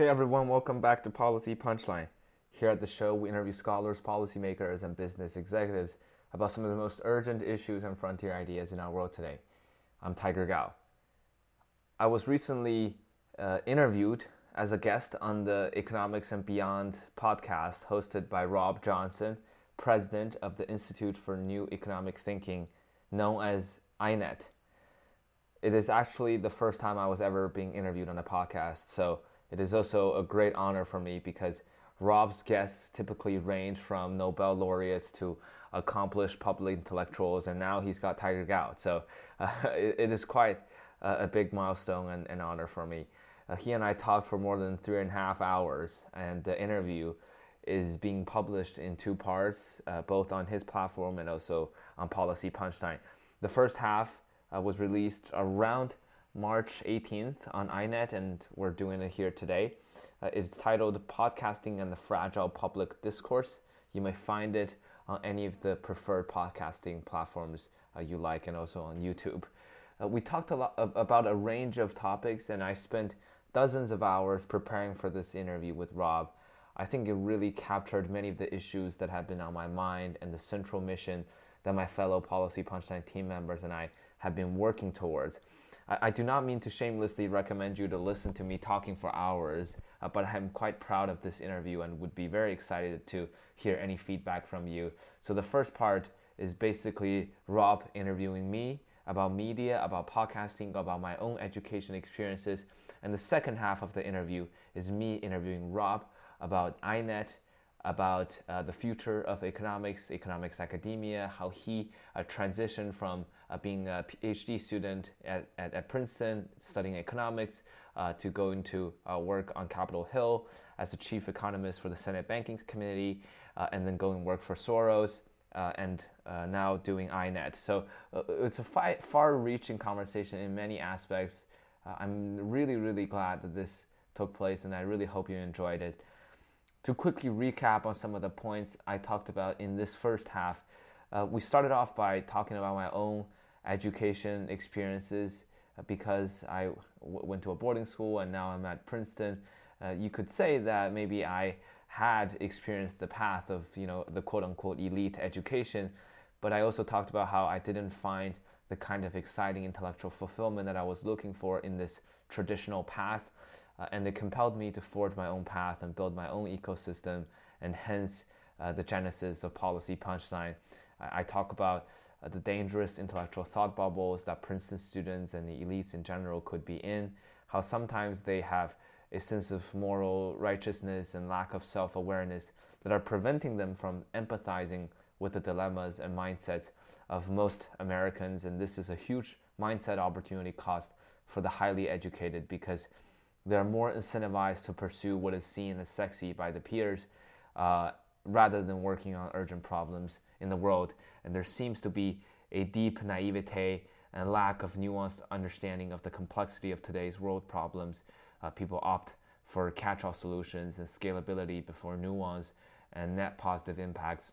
Hey everyone, welcome back to Policy Punchline. Here at the show, we interview scholars, policymakers, and business executives about some of the most urgent issues and frontier ideas in our world today. I'm Tiger Gao. I was recently uh, interviewed as a guest on the Economics and Beyond podcast hosted by Rob Johnson, president of the Institute for New Economic Thinking, known as INET. It is actually the first time I was ever being interviewed on a podcast, so it is also a great honor for me because Rob's guests typically range from Nobel laureates to accomplished public intellectuals, and now he's got Tiger Gao. So uh, it, it is quite a, a big milestone and an honor for me. Uh, he and I talked for more than three and a half hours, and the interview is being published in two parts, uh, both on his platform and also on Policy Punchline. The first half uh, was released around March 18th on INET, and we're doing it here today. Uh, it's titled Podcasting and the Fragile Public Discourse. You may find it on any of the preferred podcasting platforms uh, you like and also on YouTube. Uh, we talked a lot about a range of topics, and I spent dozens of hours preparing for this interview with Rob. I think it really captured many of the issues that have been on my mind and the central mission that my fellow Policy Punchline team members and I have been working towards. I, I do not mean to shamelessly recommend you to listen to me talking for hours, uh, but I'm quite proud of this interview and would be very excited to hear any feedback from you. So, the first part is basically Rob interviewing me about media, about podcasting, about my own education experiences. And the second half of the interview is me interviewing Rob about INET about uh, the future of economics, economics academia, how he uh, transitioned from uh, being a PhD student at, at, at Princeton studying economics uh, to going to uh, work on Capitol Hill as the chief economist for the Senate Banking Committee, uh, and then going work for Soros. and now doing INET. So it's a fi- far reaching conversation in many aspects. I'm really, really glad that this took place, and I really hope you enjoyed it to quickly recap on some of the points I talked about in this first half, uh, we started off by talking about my own education experiences uh, because I w- went to a boarding school and now I'm at Princeton. Uh, you could say that maybe I had experienced the path of you know the quote unquote elite education, but I also talked about how I didn't find the kind of exciting intellectual fulfillment that I was looking for in this traditional path uh, and it compelled me to forge my own path and build my own ecosystem, and hence uh, the genesis of Policy Punchline. I, I talk about uh, the dangerous intellectual thought bubbles that Princeton students and the elites in general could be in, how sometimes they have a sense of moral righteousness and lack of self awareness that are preventing them from empathizing with the dilemmas and mindsets of most Americans. And this is a huge mindset opportunity cost for the highly educated because they're more incentivized to pursue what is seen as sexy by the peers uh, rather than working on urgent problems in the world. And there seems to be a deep naivete and lack of nuanced understanding of the complexity of today's world problems. Uh, people opt for catch all solutions and scalability before nuance and net positive impacts.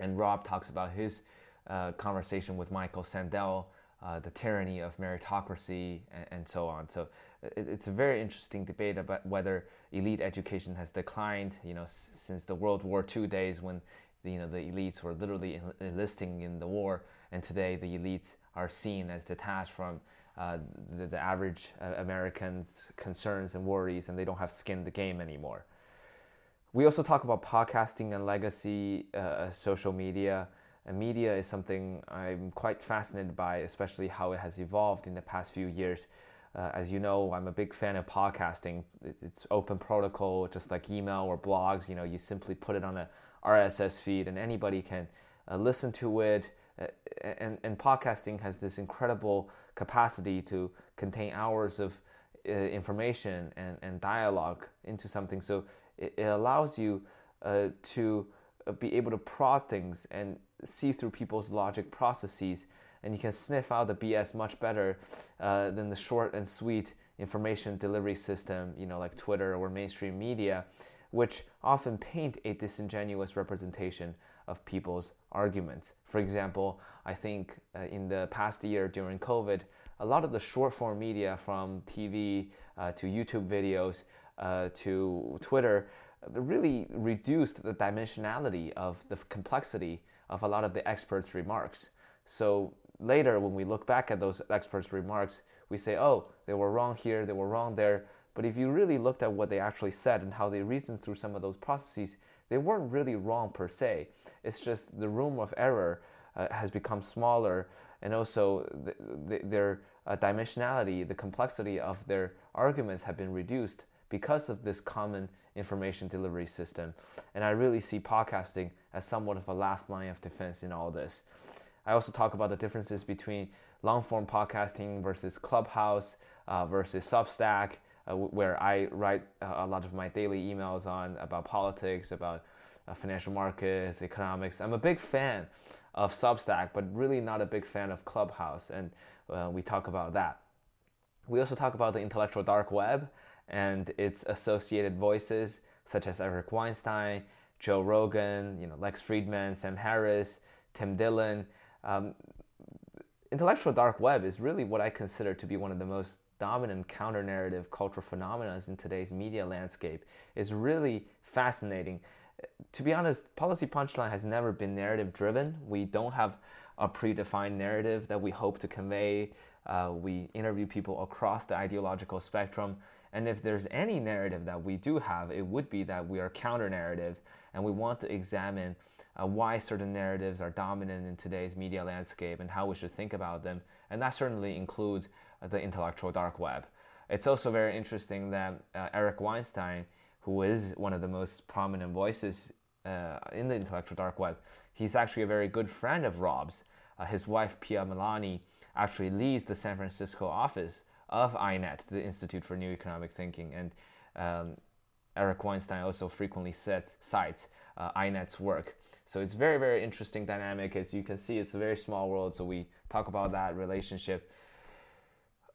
And Rob talks about his uh, conversation with Michael Sandel uh, the tyranny of meritocracy and, and so on. So it's a very interesting debate about whether elite education has declined, you know, since the World War II days when you know the elites were literally enlisting in the war, and today the elites are seen as detached from uh, the, the, average uh, American's concerns and worries, and they don't have skin in the game anymore. We also talk about podcasting and legacy, uh, social media. And media is something I'm quite fascinated by, especially how it has evolved in the past few years. Uh, as you know, I'm a big fan of podcasting. It's open protocol, just like email or blogs. You know, you simply put it on a RSS feed, and anybody can uh, listen to it. Uh, and, and podcasting has this incredible capacity to contain hours of uh, information and, and dialogue into something. So it, it allows you uh, to uh, be able to prod things and see through people's logic processes and you can sniff out the BS much better uh, than the short and sweet information delivery system, you know, like Twitter or mainstream media, which often paint a disingenuous representation of people's arguments. For example, I think uh, in the past year during COVID, a lot of the short form media from TV uh, to YouTube videos uh, to Twitter really reduced the dimensionality of the complexity of a lot of the experts' remarks. So later, when we look back at those experts' remarks, we say, oh, they were wrong here, they were wrong there. But if you really looked at what they actually said and how they reasoned through some of those processes, they weren't really wrong per se. It's just the room of error uh, has become smaller, and also the, the, their uh, dimensionality, the complexity of their arguments have been reduced because of this common information delivery system. And I really see podcasting as somewhat of a last line of defense in all this. I also talk about the differences between long form podcasting versus Clubhouse uh, versus Substack, uh, where I write uh, a lot of my daily emails on about politics, about uh, financial markets, economics. I'm a big fan of Substack, but really not a big fan of Clubhouse, and uh, we talk about that. We also talk about the intellectual dark web and its associated voices, such as Eric Weinstein, Joe Rogan, you know, Lex Fridman, Sam Harris, Tim Dillon. Um, intellectual dark web is really what I consider to be one of the most dominant counter narrative cultural phenomena in today's media landscape. It's really fascinating. To be honest, Policy Punchline has never been narrative driven. We don't have a predefined narrative that we hope to convey. Uh, we interview people across the ideological spectrum. And if there's any narrative that we do have, it would be that we are counter narrative and we want to examine uh, why certain narratives are dominant in today's media landscape and how we should think about them. And that certainly includes uh, the intellectual dark web. It's also very interesting that uh, Eric Weinstein, who is one of the most prominent voices uh, in the intellectual dark web, he's actually a very good friend of Rob's. Uh, his wife, Pia Malaney, actually leads the San Francisco office of INET, the Institute for New Economic Thinking. And um, Eric Weinstein also frequently sets, cites uh, INET's work. So it's very, very interesting dynamic. As you can see, it's a very small world. So we talk about that relationship.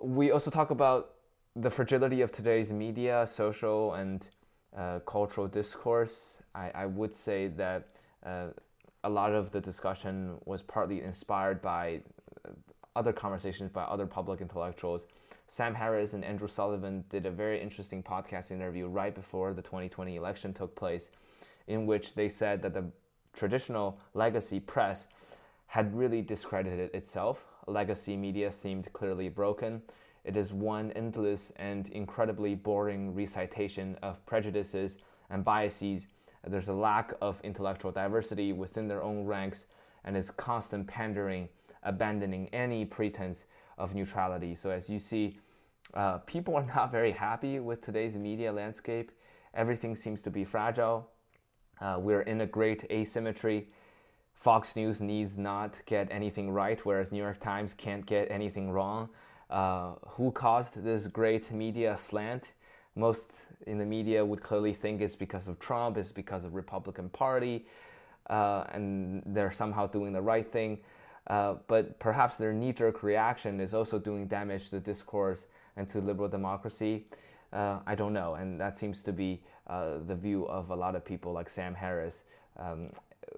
We also talk about the fragility of today's media, social, and uh, cultural discourse. I, I, would say that uh, a lot of the discussion was partly inspired by uh, other conversations by other public intellectuals Sam Harris and Andrew Sullivan did a very interesting podcast interview right before the 2020 election took place, in which they said that the traditional legacy press had really discredited itself. Legacy media seemed clearly broken. It is one endless and incredibly boring recitation of prejudices and biases. There's a lack of intellectual diversity within their own ranks, and it's constant pandering, abandoning any pretense of neutrality. So as you see, uh, people are not very happy with today's media landscape. Everything seems to be fragile. Uh, we're in a great asymmetry. Fox News needs not get anything right, whereas New York Times can't get anything wrong. Uh, who caused this great media slant? Most in the media would clearly think it's because of Trump, it's because of Republican Party, uh, and they're somehow doing the right thing. Uh, but perhaps their knee jerk reaction is also doing damage to discourse and to liberal democracy. Uh, I don't know, and that seems to be uh, the view of a lot of people like Sam Harris. Um,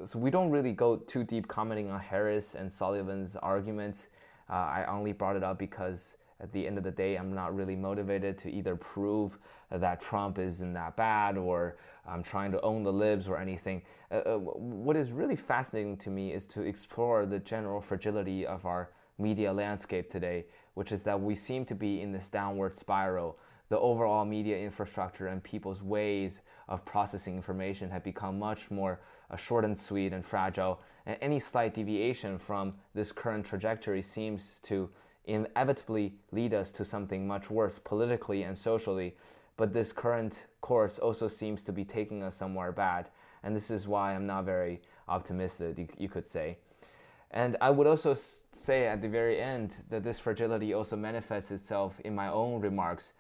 so we don't really go too deep commenting on Harris and Sullivan's arguments. Uh, I only brought it up because at the end of the day, I'm not really motivated to either prove that Trump isn't that bad or I'm trying to own the libs or anything. Uh, uh, what is really fascinating to me is to explore the general fragility of our media landscape today, which is that we seem to be in this downward spiral. The overall media infrastructure and people's ways of processing information have become much more uh, short and sweet and fragile. And any slight deviation from this current trajectory seems to inevitably lead us to something much worse politically and socially. But this current course also seems to be taking us somewhere bad. And this is why I'm not very optimistic, you could say. And I would also say at the very end that this fragility also manifests itself in my own remarks.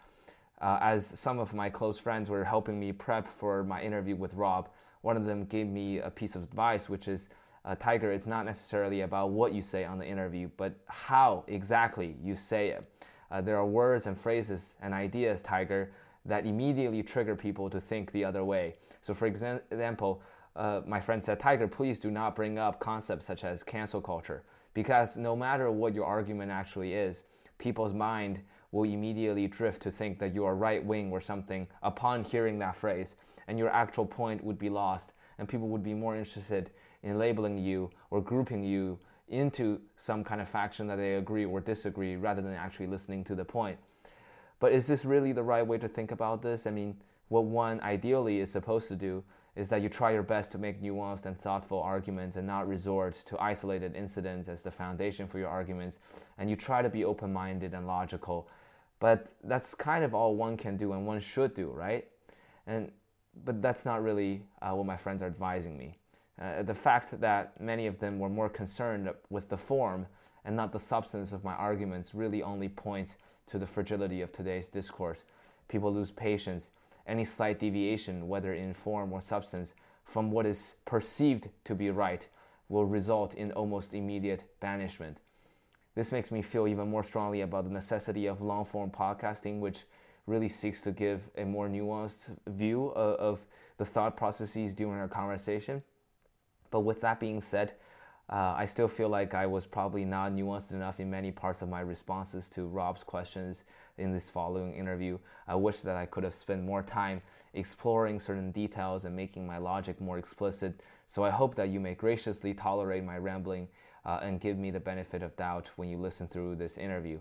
Uh, as some of my close friends were helping me prep for my interview with Rob, one of them gave me a piece of advice, which is uh, Tiger, it's not necessarily about what you say on the interview, but how exactly you say it. Uh, there are words and phrases and ideas, Tiger, that immediately trigger people to think the other way. So, for example, uh, my friend said, Tiger, please do not bring up concepts such as cancel culture, because no matter what your argument actually is, people's mind will immediately drift to think that you are right wing or something upon hearing that phrase, and your actual point would be lost, and people would be more interested in labeling you or grouping you into some kind of faction that they agree or disagree rather than actually listening to the point. But is this really the right way to think about this? I mean, what one ideally is supposed to do is that you try your best to make nuanced and thoughtful arguments and not resort to isolated incidents as the foundation for your arguments, and you try to be open minded and logical. But that's kind of all one can do and one should do, right? And but that's not really uh, what my friends are advising me. Uh, the fact that many of them were more concerned with the form and not the substance of my arguments really only points to the fragility of today's discourse. People lose patience. Any slight deviation, whether in form or substance, from what is perceived to be right will result in almost immediate banishment. This makes me feel even more strongly about the necessity of long form podcasting, which really seeks to give a more nuanced view of, of the thought processes during our conversation. But with that being said, uh, I still feel like I was probably not nuanced enough in many parts of my responses to Rob's questions in this following interview. I wish that I could have spent more time exploring certain details and making my logic more explicit. So I hope that you may graciously tolerate my rambling uh, and give me the benefit of doubt when you listen through this interview.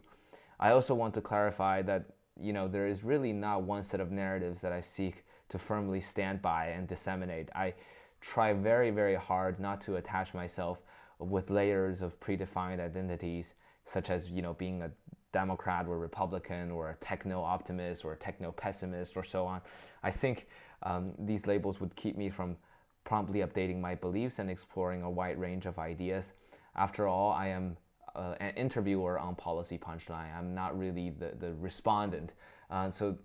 I also want to clarify that you know there is really not one set of narratives that I seek to firmly stand by and disseminate. I try very very hard not to attach myself with layers of predefined identities such as you know being a Democrat or Republican or a techno optimist or a techno pessimist or so on. I think um, these labels would keep me from promptly updating my beliefs and exploring a wide range of ideas. After all, I am uh, an interviewer on Policy Punchline. I'm not really the, the respondent. Uh, so,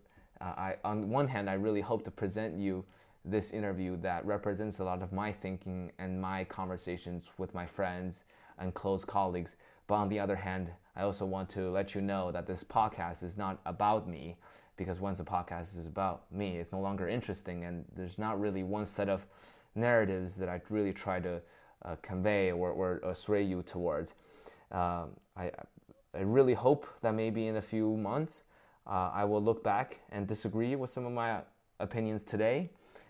uh, I, on one hand, I really hope to present you this interview that represents a lot of my thinking and my conversations with my friends and close colleagues. But on the other hand, I also want to let you know that this podcast is not about me because once a podcast is about me, it's no longer interesting and there's not really one set of narratives that I really try to uh, convey or, or, or, sway you towards. Um, I, I really hope that maybe in a few months uh, I will look back and disagree with some of my opinions today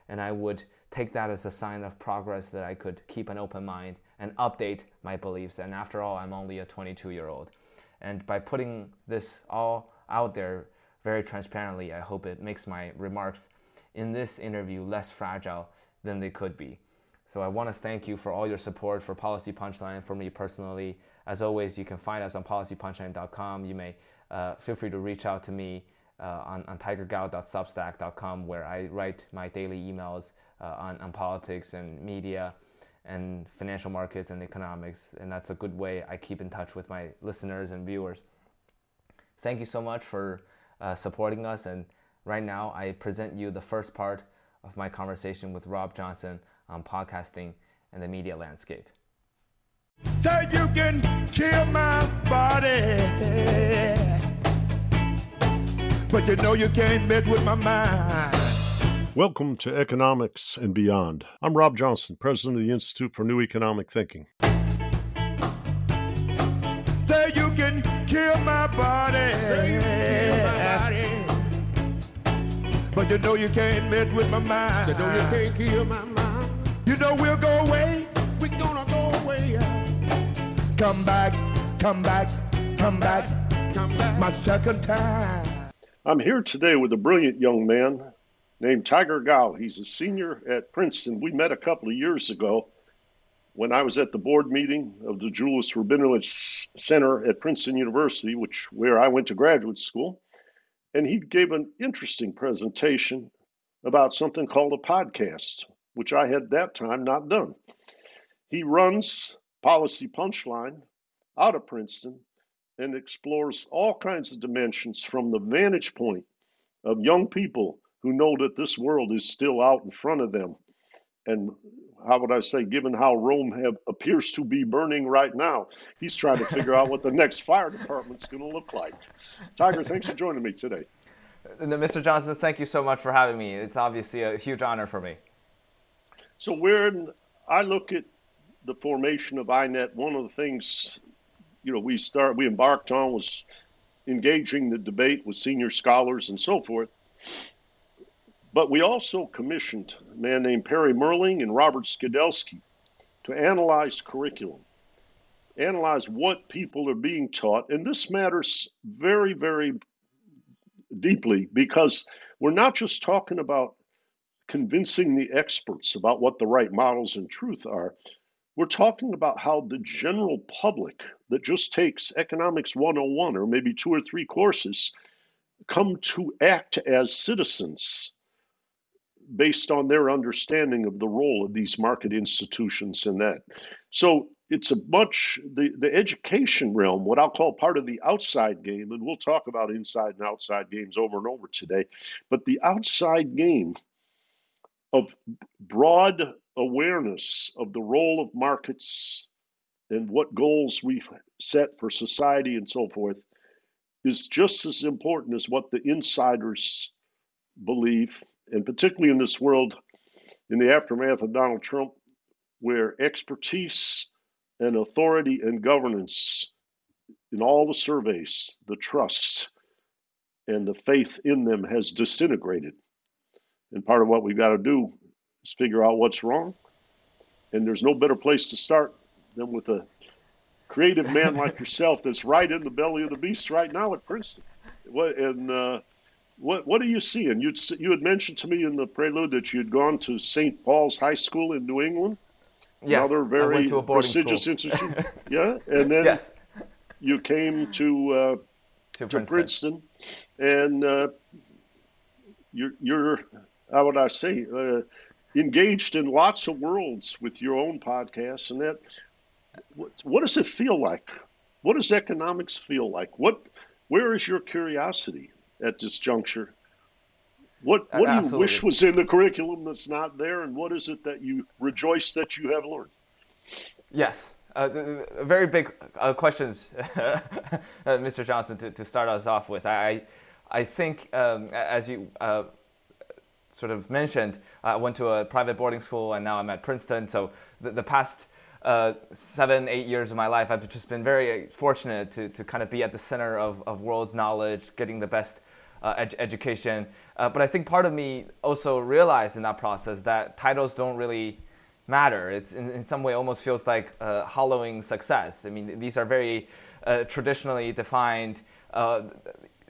and I would take that as a sign of progress that I could keep an open mind and update my beliefs. And after all, I'm only a 22 year old. And by putting this all out there very transparently, I hope it makes my remarks in this interview less fragile than they could be. So I want to thank you for all your support for Policy Punchline for me personally. As always, you can find us on policypunchline.com. You may uh, feel free to reach out to me uh, on, on tigergao.substack.com where I write my daily emails uh, on, on politics and media and financial markets and economics. And that's a good way I keep in touch with my listeners and viewers. Thank you so much for uh, supporting us. And right now, I present you the first part of my conversation with Rob Johnson on podcasting and the media landscape. So you can kill my body but you know you can't mess with my mind. Welcome to Economics and Beyond. I'm Rob Johnson, president of the Institute for New Economic Thinking. Say you can kill my body. Say you can kill my body. But you know you can't mess with my mind. Say no, you can't kill my mind. You know we'll go away. We're gonna go away. Come back, come back, come back, come back. My second time. I'm here today with a brilliant young man named Tiger Gao. He's a senior at Princeton. We met a couple of years ago when I was at the board meeting of the Julis-Rabinowitz Center at Princeton University, which where I went to graduate school. And he gave an interesting presentation about something called a podcast, which I had that time not done. He runs Policy Punchline out of Princeton and explores all kinds of dimensions from the vantage point of young people who know that this world is still out in front of them. And how would I say, given how Rome have, appears to be burning right now, he's trying to figure out what the next fire department's going to look like. Tiger, thanks for joining me today. Mr. Johnson, thank you so much for having me. It's obviously a huge honor for me. So, when I look at the formation of INET, one of the things you know we start we embarked on was engaging the debate with senior scholars and so forth. But we also commissioned a man named Perry Mehrling and Robert Skidelsky to analyze curriculum, analyze what people are being taught. And this matters very, very deeply because we're not just talking about convincing the experts about what the right models and truth are. We're talking about how the general public that just takes economics 101 or maybe two or three courses come to act as citizens based on their understanding of the role of these market institutions and that. So it's a much the, the education realm, what I'll call part of the outside game, and we'll talk about inside and outside games over and over today. But the outside game of broad awareness of the role of markets and what goals we've set for society and so forth is just as important as what the insiders believe, and particularly in this world, in the aftermath of Donald Trump, where expertise and authority and governance in all the surveys, the trust and the faith in them has disintegrated. And part of what we've got to do is figure out what's wrong. And there's no better place to start than with a creative man like yourself that's right in the belly of the beast right now at Princeton. What, And uh, what what are you seeing? You you had mentioned to me in the prelude that you had gone to St. Paul's High School in New England. Yes, another very prestigious school. institution. yeah, and then yes. you came to uh, to, to Princeton. Princeton, and uh, you're you're how would I say uh, engaged in lots of worlds with your own podcast, and that what, what does it feel like? What does economics feel like? What where is your curiosity at this juncture? What what do you wish was in the curriculum that's not there, and what is it that you rejoice that you have learned? Yes, uh, very big uh, questions, uh, Mr. Johnson, to, to start us off with. I I think um, as you uh, sort of mentioned, I went to a private boarding school, and now I'm at Princeton. So the, the past uh, seven, eight years of my life, I've just been very fortunate to, to kind of be at the center of, of world's knowledge, getting the best uh, ed- education. Uh, but I think part of me also realized in that process that titles don't really matter. It's in, in some way almost feels like uh, hollowing success. I mean, these are very uh, traditionally defined, uh,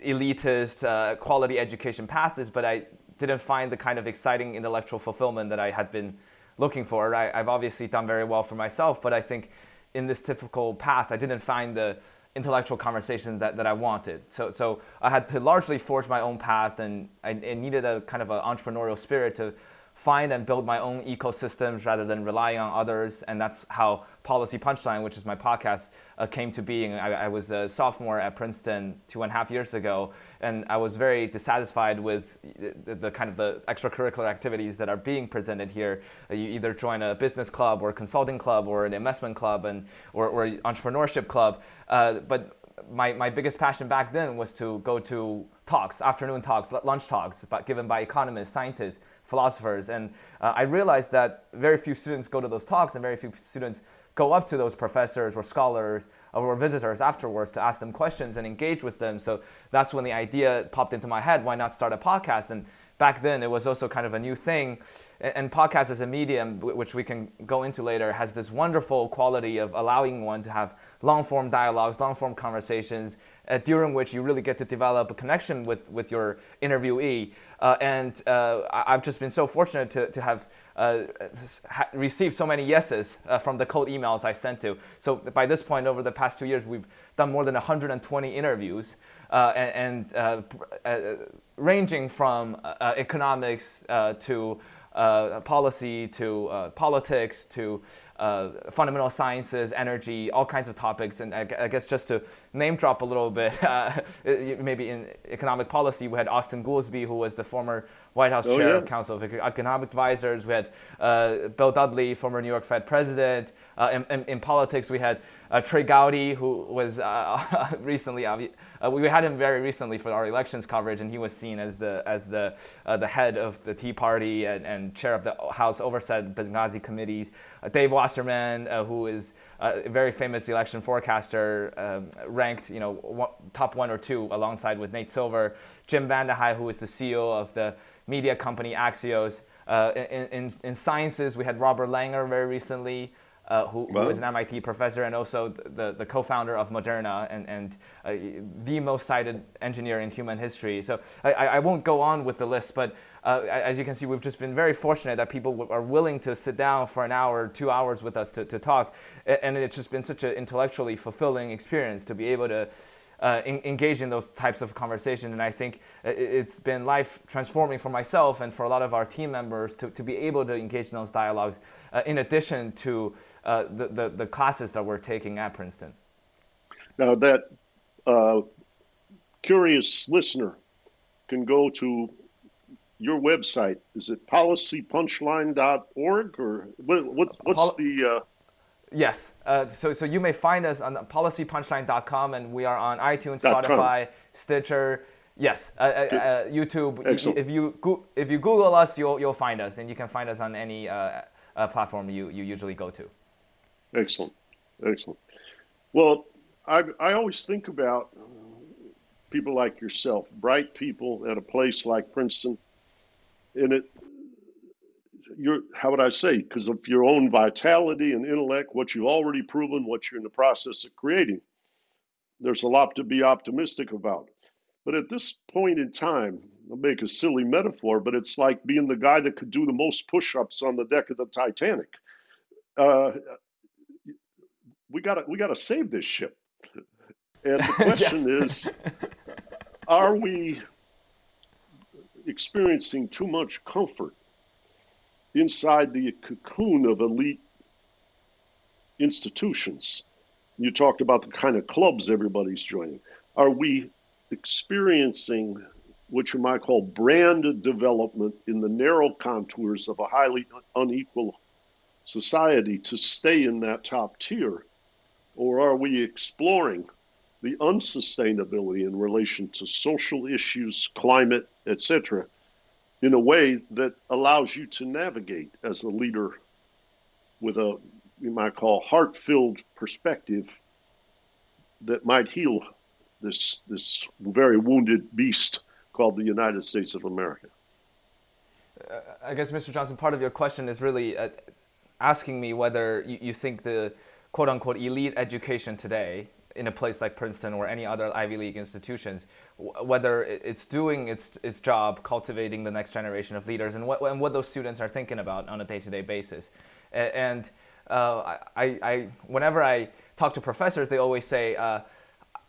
elitist, uh, quality education paths, but I didn't find the kind of exciting intellectual fulfillment that I had been looking for. I, I've obviously done very well for myself, but I think in this typical path, I didn't find the intellectual conversation that, that I wanted. So, so I had to largely forge my own path, and I, I needed a kind of an entrepreneurial spirit to find and build my own ecosystems rather than relying on others. And that's how Policy Punchline, which is my podcast, uh, came to being. I, I, was a sophomore at Princeton two and a half years ago, and I was very dissatisfied with the, the kind of the extracurricular activities that are being presented here. Uh, you either join a business club or a consulting club or an investment club and or, or entrepreneurship club. Uh, but my, my biggest passion back then was to go to talks, afternoon talks, lunch talks, given by economists, scientists, philosophers. And uh, I realized that very few students go to those talks and very few students go up to those professors or scholars or visitors afterwards to ask them questions and engage with them. So that's when the idea popped into my head why not start a podcast? And back then it was also kind of a new thing. And podcast as a medium, which we can go into later, has this wonderful quality of allowing one to have long form dialogues, long form conversations, uh, during which you really get to develop a connection with, with your interviewee. Uh, and uh, I've just been so fortunate to, to have uh, ha- received so many yeses uh, from the cold emails I sent to. So by this point, over the past two years, we've done more than 120 interviews. And, and ranging from economics to policy to politics to uh, fundamental sciences, energy, all kinds of topics. And I, I guess just to name drop a little bit, uh, maybe in economic policy, we had Austin Goolsbee, who was the former White House oh, chair yeah. of Council of Economic Advisors. We had uh, Bill Dudley, former New York Fed president, Uh, in, in, in, politics, we had uh, Trey Gowdy, who was uh, recently, uh, we had him very recently for our elections coverage, and he was seen as the as the uh, the head of the Tea Party and, and, chair of the House Oversight Benghazi Committees. Uh, Dave Wasserman, who is a very famous election forecaster, um, ranked you know one, top one or two alongside with Nate Silver. Jim VandeHei, who is the CEO of the media company Axios. in, in, in sciences, we had Robert Langer very recently uh, who, who is an MIT professor and also the, the co-founder of Moderna and, and uh, the most cited engineer in human history. So I, I won't go on with the list, but uh, as you can see, we've just been very fortunate that people are willing to sit down for an hour, two hours with us to, to talk. And it's just been such an intellectually fulfilling experience to be able to uh, in, engage in those types of conversation. And I think it's been life transforming for myself and for a lot of our team members to, to be able to engage in those dialogues uh, in addition to uh, the, the, the, classes that we're taking at Princeton. Now, that uh, curious listener can go to your website. Is it policypunchline.org or what, what what's Pol- the. Yes. Uh, so, so you may find us on policypunchline.com and we are on iTunes, Spotify, Stitcher. Yes, uh, uh, uh, YouTube. Excellent. If you go- if you Google us, you'll you'll find us, and you can find us on any uh, uh, platform you you usually go to. Excellent, excellent. Well, I I always think about people like yourself, bright people at a place like Princeton, and it. Your, how would I say? Because of your own vitality and intellect, what you've already proven, what you're in the process of creating, there's a lot to be optimistic about. But at this point in time, I'll make a silly metaphor, but it's like being the guy that could do the most push ups on the deck of the Titanic. Uh, we gotta we gotta save this ship. And the question is, are we experiencing too much comfort inside the cocoon of elite institutions? You talked about the kind of clubs everybody's joining. Are we experiencing what you might call brand development in the narrow contours of a highly unequal society to stay in that top tier? Or are we exploring the unsustainability in relation to social issues, climate, etc., in a way that allows you to navigate as a leader with a, you might call, heart filled perspective that might heal this, this very wounded beast called the United States of America? Uh, I guess, Mr. Johnson, part of your question is really uh, asking me whether you, you think the quote unquote elite education today in a place like Princeton or any other Ivy League institutions, whether it's doing its, its job cultivating the next generation of leaders and what, and what those students are thinking about on a day to day basis. And uh, I, I, whenever I talk to professors, they always say, uh,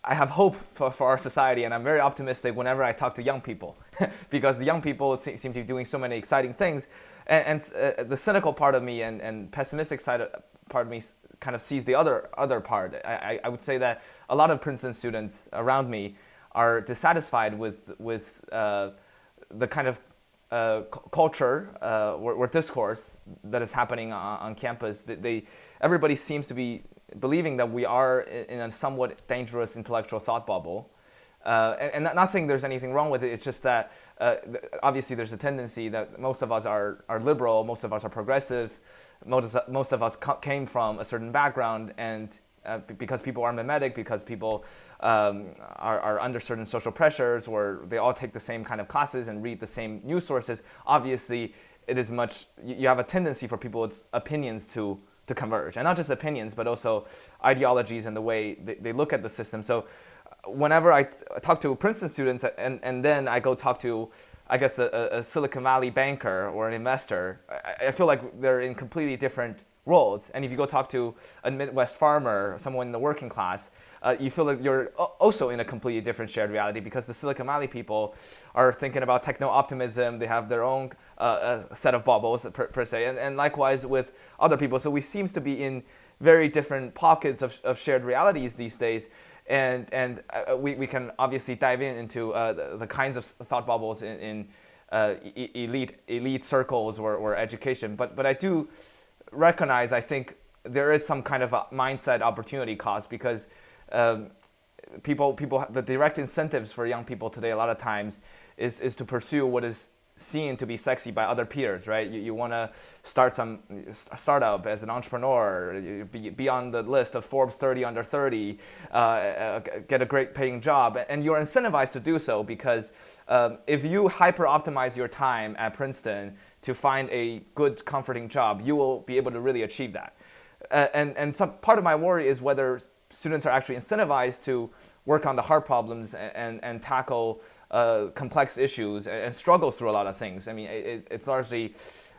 I have hope for, for our society, and I'm very optimistic whenever I talk to young people because the young people seem to be doing so many exciting things. And, and uh, the cynical part of me and, and pessimistic side of, part of me kind of sees the other other part. I, I would say that a lot of Princeton students around me are dissatisfied with with uh, the kind of uh, culture uh, or, or, discourse that is happening on, on campus. They, they, everybody seems to be believing that we are in a somewhat dangerous intellectual thought bubble. Uh, and, and, not saying there's anything wrong with it. It's just that uh, obviously there's a tendency that most of us are, are liberal, most of us are progressive, most, most of us came from a certain background, and uh, because people are mimetic, because people um, are, are, under certain social pressures, or they all take the same kind of classes and read the same news sources, obviously it is much, you have a tendency for people's opinions to, to converge. And not just opinions, but also ideologies and the way they, they look at the system. So whenever I t- talk to Princeton students and, and then I go talk to I guess a, a, Silicon Valley banker or an investor, I, I, feel like they're in completely different roles. And if you go talk to a Midwest farmer, someone in the working class, uh, you feel like you're also in a completely different shared reality because the Silicon Valley people are thinking about techno optimism. They have their own uh, set of bubbles per, per se, and, and likewise with other people. So we seems to be in very different pockets of, of shared realities these days and and uh, we, we can obviously dive in into uh, the, the, kinds of thought bubbles in, in uh, e- elite elite circles or, or education. But but I do recognize I think there is some kind of a mindset opportunity cost because um, people people the direct incentives for young people today a lot of times is is to pursue what is seen to be sexy by other peers, right? You, you want to start some startup as an entrepreneur, be, be on the list of Forbes 30 under 30, uh, uh, get a great paying job, and you're incentivized to do so because um, if you hyper optimize your time at Princeton to find a good, comforting job, you will be able to really achieve that. Uh, and and some part of my worry is whether students are actually incentivized to work on the hard problems and, and, and tackle uh, complex issues and, and, struggles through a lot of things. I mean, it, it's largely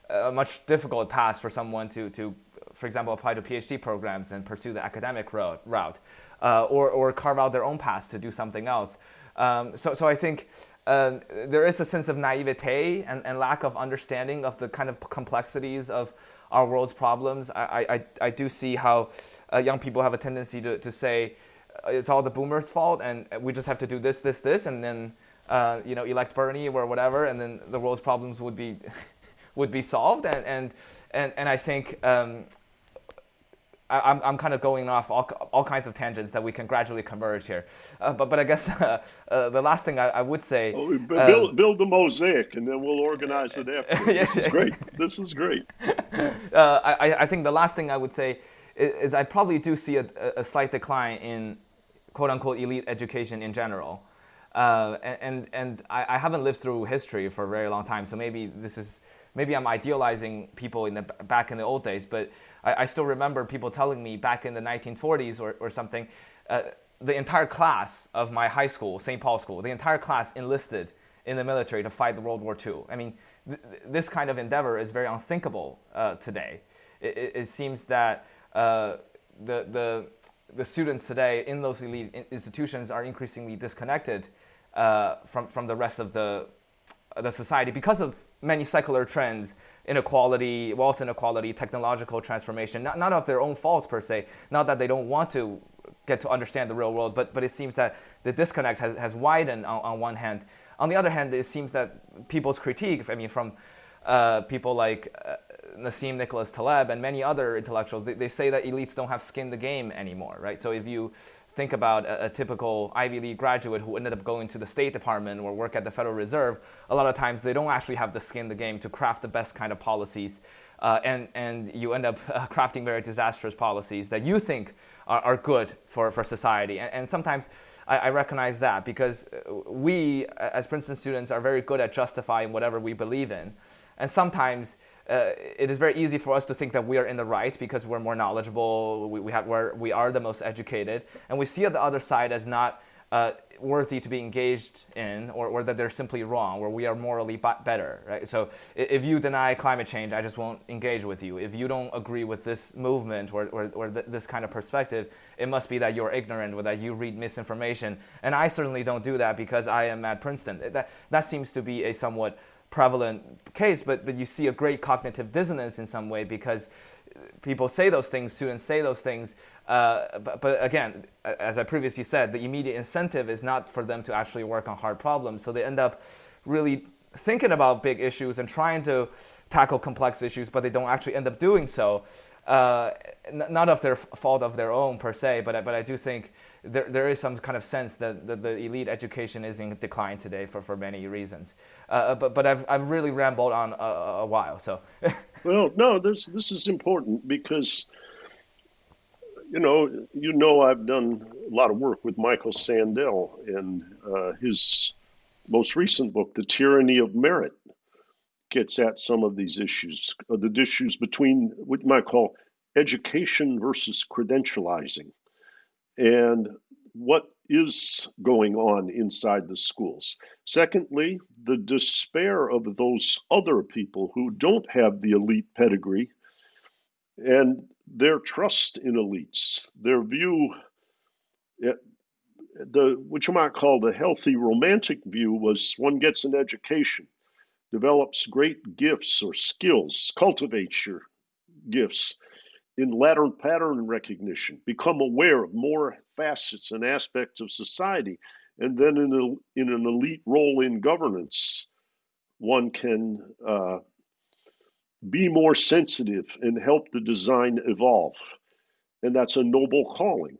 a much difficult path for someone to, to, for example, apply to PhD programs and pursue the academic route, route uh, or, or carve out their own path to do something else. Um, so, so I think uh, there is a sense of naivete and, and lack of understanding of the kind of complexities of our world's problems. I, I, I do see how uh, young people have a tendency to, to say uh, it's all the boomers' fault and we just have to do this, this, this, and then uh, you know, elect Bernie or whatever, and then the world's problems would be would be solved. And and and, and I think um, I, am I'm kind of going off all, all kinds of tangents that we can gradually converge here. Uh, but but I guess uh, uh, the last thing I, I would say oh, build um, build the mosaic and then we'll organize it after. this is great. This is great. Uh, I I think the last thing I would say is, is I probably do see a, a slight decline in quote unquote elite education in general. Uh, and and I, I, haven't lived through history for a very long time, so maybe this is maybe I'm idealizing people in the back in the old days, but I, I still remember people telling me back in the 1940s or, or something, uh, the entire class of my high school, St. Paul School, the entire class enlisted in the military to fight the World War II. I mean, th- this kind of endeavor is very unthinkable uh, today. It, it, it, seems that uh, the the the students today in those elite institutions are increasingly disconnected uh, from, from the rest of the, the society because of many secular trends inequality, wealth inequality, technological transformation, not, not of their own faults per se, not that they don't want to get to understand the real world, but, but it seems that the disconnect has, has widened on, on one hand. On the other hand, it seems that people's critique, I mean, from uh, people like uh, Nassim Nicholas Taleb and many other intellectuals, they, they say that elites don't have skin the game anymore, right? So if you think about a, a, typical Ivy League graduate who ended up going to the State Department or work at the Federal Reserve, a lot of times they don't actually have the skin in the game to craft the best kind of policies. Uh, and, and you end up uh, crafting very disastrous policies that you think are, are good for, for society. And, and sometimes I, I, recognize that because we, as Princeton students, are very good at justifying whatever we believe in. And sometimes uh, it is very easy for us to think that we are in the right because we're more knowledgeable, we, we, have, we're, we are the most educated, and we see the other side as not uh, worthy to be engaged in, or, or that they're simply wrong, where we are morally better, right? So if you deny climate change, I just won't engage with you. If you don't agree with this movement or, or, or th- this kind of perspective, it must be that you're ignorant or that you read misinformation. And I certainly don't do that because I am at Princeton. That, that seems to be a somewhat prevalent case, but, but you see a great cognitive dissonance in some way because people say those things, students say those things. Uh, but, but, again, as I previously said, the immediate incentive is not for them to actually work on hard problems. So they end up really thinking about big issues and trying to tackle complex issues, but they don't actually end up doing so. Uh, n- not of their fault of their own per se, but, but I do think there, there is some kind of sense that, that the elite education is in decline today for, for many reasons. Uh, uh but but I've, I've really rambled on a, a while. So. well, no, this this is important because, you know, you know, I've done a lot of work with Michael Sandel and uh, his most recent book, The Tyranny of Merit, gets at some of these issues, uh, the issues between what you might call education versus credentializing and what is going on inside the schools. Secondly, the despair of those other people who don't have the elite pedigree and their trust in elites, their view, eh, the which you might call the healthy romantic view was one gets an education, develops great gifts or skills, cultivates your gifts, in ladder pattern recognition, become aware of more facets and aspects of society, and then in, a, in an elite role in governance, one can uh, be more sensitive and help the design evolve. And that's a noble calling.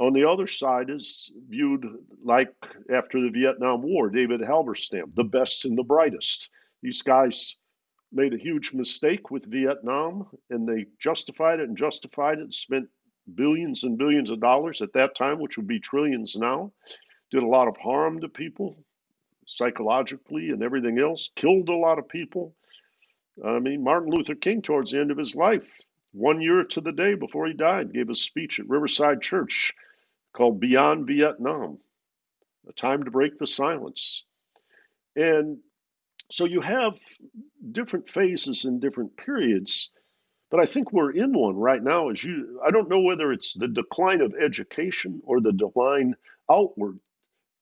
On the other side is viewed like after the Vietnam War, David Halberstam, the best and the brightest. These guys made a huge mistake with Vietnam and they justified it and justified it, spent billions and billions of dollars at that time, which would be trillions now, did a lot of harm to people psychologically and everything else, killed a lot of people. I mean, Martin Luther King, towards the end of his life, one year to the day before he died, gave a speech at Riverside Church called Beyond Vietnam, a time to break the silence. And so you have different phases in different periods, but I think we're in one right now. As you, I don't know whether it's the decline of education or the decline outward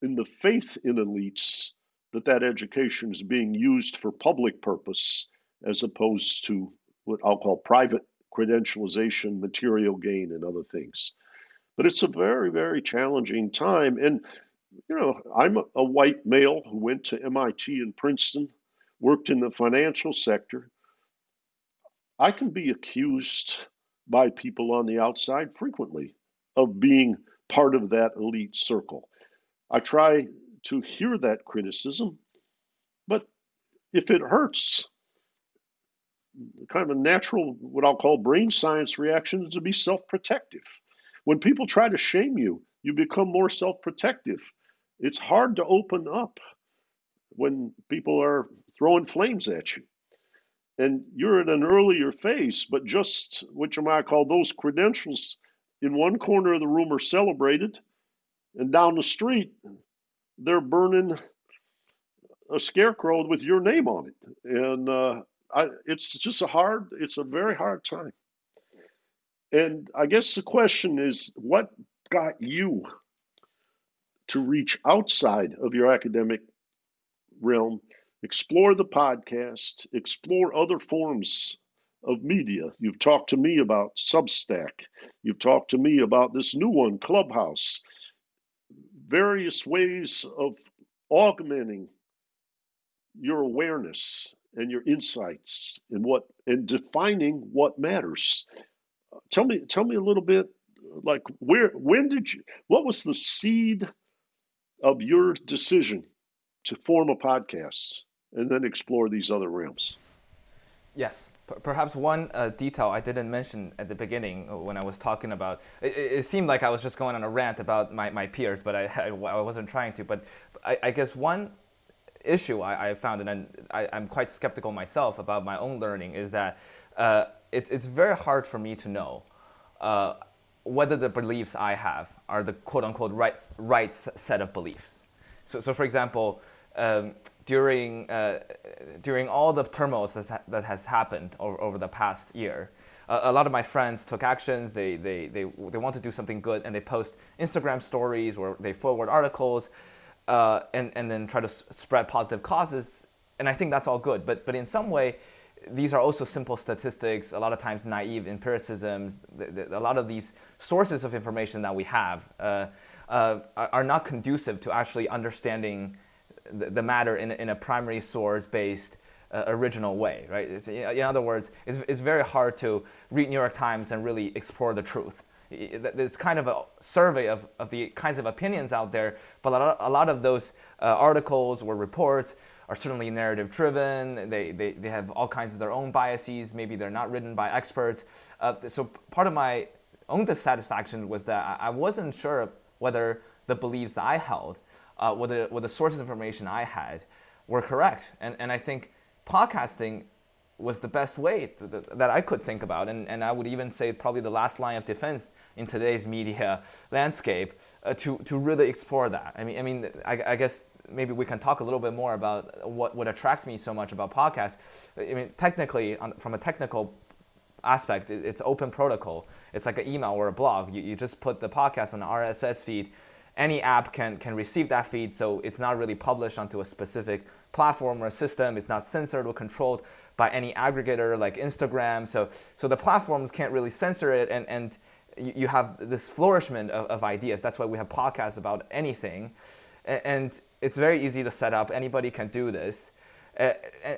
in the faith in elites that that education is being used for public purpose as opposed to what I'll call private credentialization, material gain, and other things. But it's a very, very challenging time. And, you know, I'm a, white male who went to MIT and Princeton, worked in the financial sector. I can be accused by people on the outside frequently of being part of that elite circle. I try to hear that criticism, but if it hurts, kind of a natural, what I'll call brain science reaction is to be self protective. When people try to shame you, you become more self protective. It's hard to open up when people are throwing flames at you. And you're at an earlier phase, but just what you might call those credentials in one corner of the room are celebrated, and down the street, they're burning a scarecrow with your name on it. And uh, I, it's just a hard, it's a very hard time. And I guess the question is what got you to reach outside of your academic realm, explore the podcast, explore other forms of media. You've talked to me about Substack. You've talked to me about this new one, Clubhouse. Various ways of augmenting your awareness and your insights and what and defining what matters. Tell me tell me a little bit like where when did you what was the seed of your decision to form a podcast and then explore these other realms? Yes. Perhaps one uh, detail I didn't mention at the beginning when I was talking about it, it, seemed like I was just going on a rant about my, my peers, but I, I, I wasn't trying to. But I, I guess one issue I, I found, and I, am quite skeptical myself about my own learning, is that uh, it, it's very hard for me to know uh, whether the beliefs I have are the quote unquote right, right set of beliefs. So, so for example, um, during, uh, during all the turmoil that, that has happened over, over the past year, a lot of my friends took actions. They, they, they, they want to do something good and they post Instagram stories or they forward articles uh, and, and then try to s- spread positive causes. And I think that's all good. But, but in some way, these are also simple statistics, a lot of times naive empiricisms. The, the, a lot of these sources of information that we have uh, uh, are not conducive to actually understanding the, the matter in, in a primary source based uh, original way, right? It's, in other words, it's, it's very hard to read New York Times and really explore the truth it's kind of a survey of, of the kinds of opinions out there, but a lot, a lot of those uh, articles or reports are certainly narrative driven. They, they, they have all kinds of their own biases. Maybe they're not written by experts. Uh, so part of my own dissatisfaction was that I wasn't sure whether the beliefs that I held, uh, whether, whether the sources of information I had were correct. And, and I think podcasting was the best way to, that I could think about. And, and I would even say probably the last line of defense in today's media landscape uh, to, to really explore that. I mean, I mean, I, I, guess maybe we can talk a little bit more about what, what attracts me so much about podcasts. I mean, technically, on, from a technical aspect, it, it's open protocol. It's like an email or a blog. You, you just put the podcast on an RSS feed. Any app can, can receive that feed, so it's not really published onto a specific platform or system. It's not censored or controlled by any aggregator like Instagram. So, so the platforms can't really censor it, and, and you have this flourishment of, of, ideas. That's why we have podcasts about anything. And it's very easy to set up. Anybody can do this. Uh,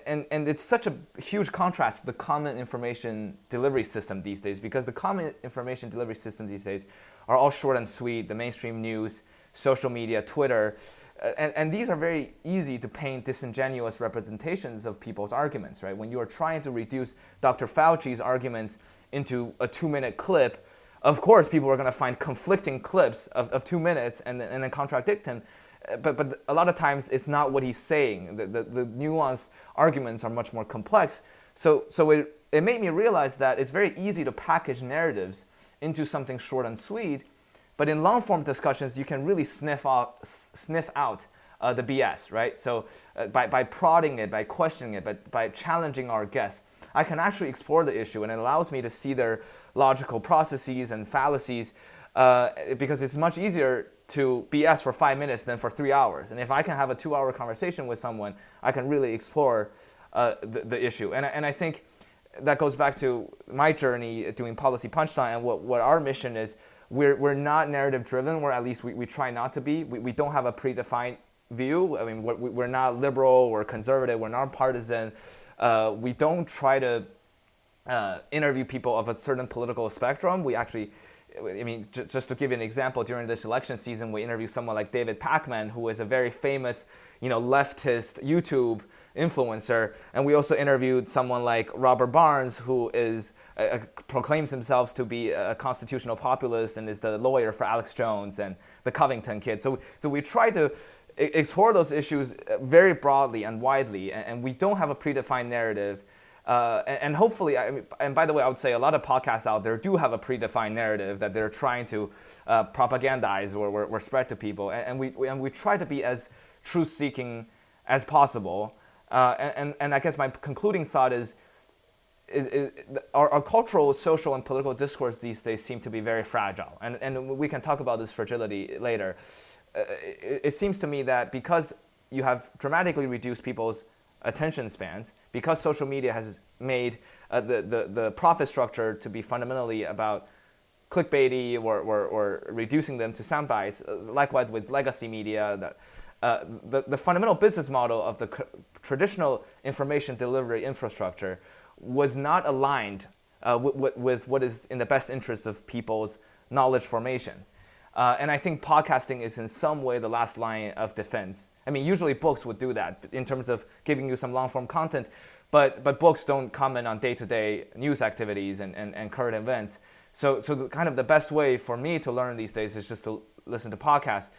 and, and it's such a huge contrast to the common information delivery system these days because the common information delivery system these days are all short and sweet the mainstream news social media twitter uh, and, and these are very easy to paint disingenuous representations of people's arguments right when you are trying to reduce dr fauci's arguments into a two minute clip of course people are going to find conflicting clips of, of two minutes and, and then contradict him but but a lot of times it's not what he's saying. The, the, the nuanced arguments are much more complex. So so it it made me realize that it's very easy to package narratives into something short and sweet, but in long form discussions you can really sniff out sniff out uh, the BS, right? So uh, by by prodding it, by questioning it, but by challenging our guests, I can actually explore the issue, and it allows me to see their logical processes and fallacies, uh, because it's much easier to BS for five minutes than for three hours. And if I can have a two hour conversation with someone, I can really explore uh, the, the issue. And, and I think that goes back to my journey doing Policy Punchline and what, what our mission is. We're, we're not narrative driven, or at least we, we try not to be. We, we don't have a predefined view. I mean, we're, we're not liberal, we're conservative, we're not partisan. Uh, we don't try to uh, interview people of a certain political spectrum. We actually I mean, just to give you an example, during this election season, we interviewed someone like David Pakman, who is a very famous, you know, leftist YouTube influencer, and we also interviewed someone like Robert Barnes, who is uh, proclaims himself to be a constitutional populist and is the lawyer for Alex Jones and the Covington kids. So, so we try to explore those issues uh, very broadly and widely, and we don't have a predefined narrative uh, and, and, hopefully, I mean, and by the way, I would say a lot of podcasts out there do have a predefined narrative that they're trying to uh, propagandize or, or, or, spread to people. And, and, we, and we try to be as truth seeking as possible. Uh, and, and I guess my concluding thought is, is, is our, our, cultural, social, and political discourse these days seem to be very fragile. And, and we can talk about this fragility later. Uh, it, it seems to me that because you have dramatically reduced people's attention spans because social media has made uh, the, the, the profit structure to be fundamentally about clickbaity or, or, or reducing them to sound bites. Uh, likewise with legacy media, that, uh, the, the fundamental business model of the traditional information delivery infrastructure was not aligned uh, with, with what is in the best interest of people's knowledge formation. Uh, and I think podcasting is in some way the last line of defense. I mean, usually books would do that in terms of giving you some long form content, but, but books don't comment on day to day news activities and, and, and current events. So, so the, kind of the best way for me to learn these days is just to listen to podcasts.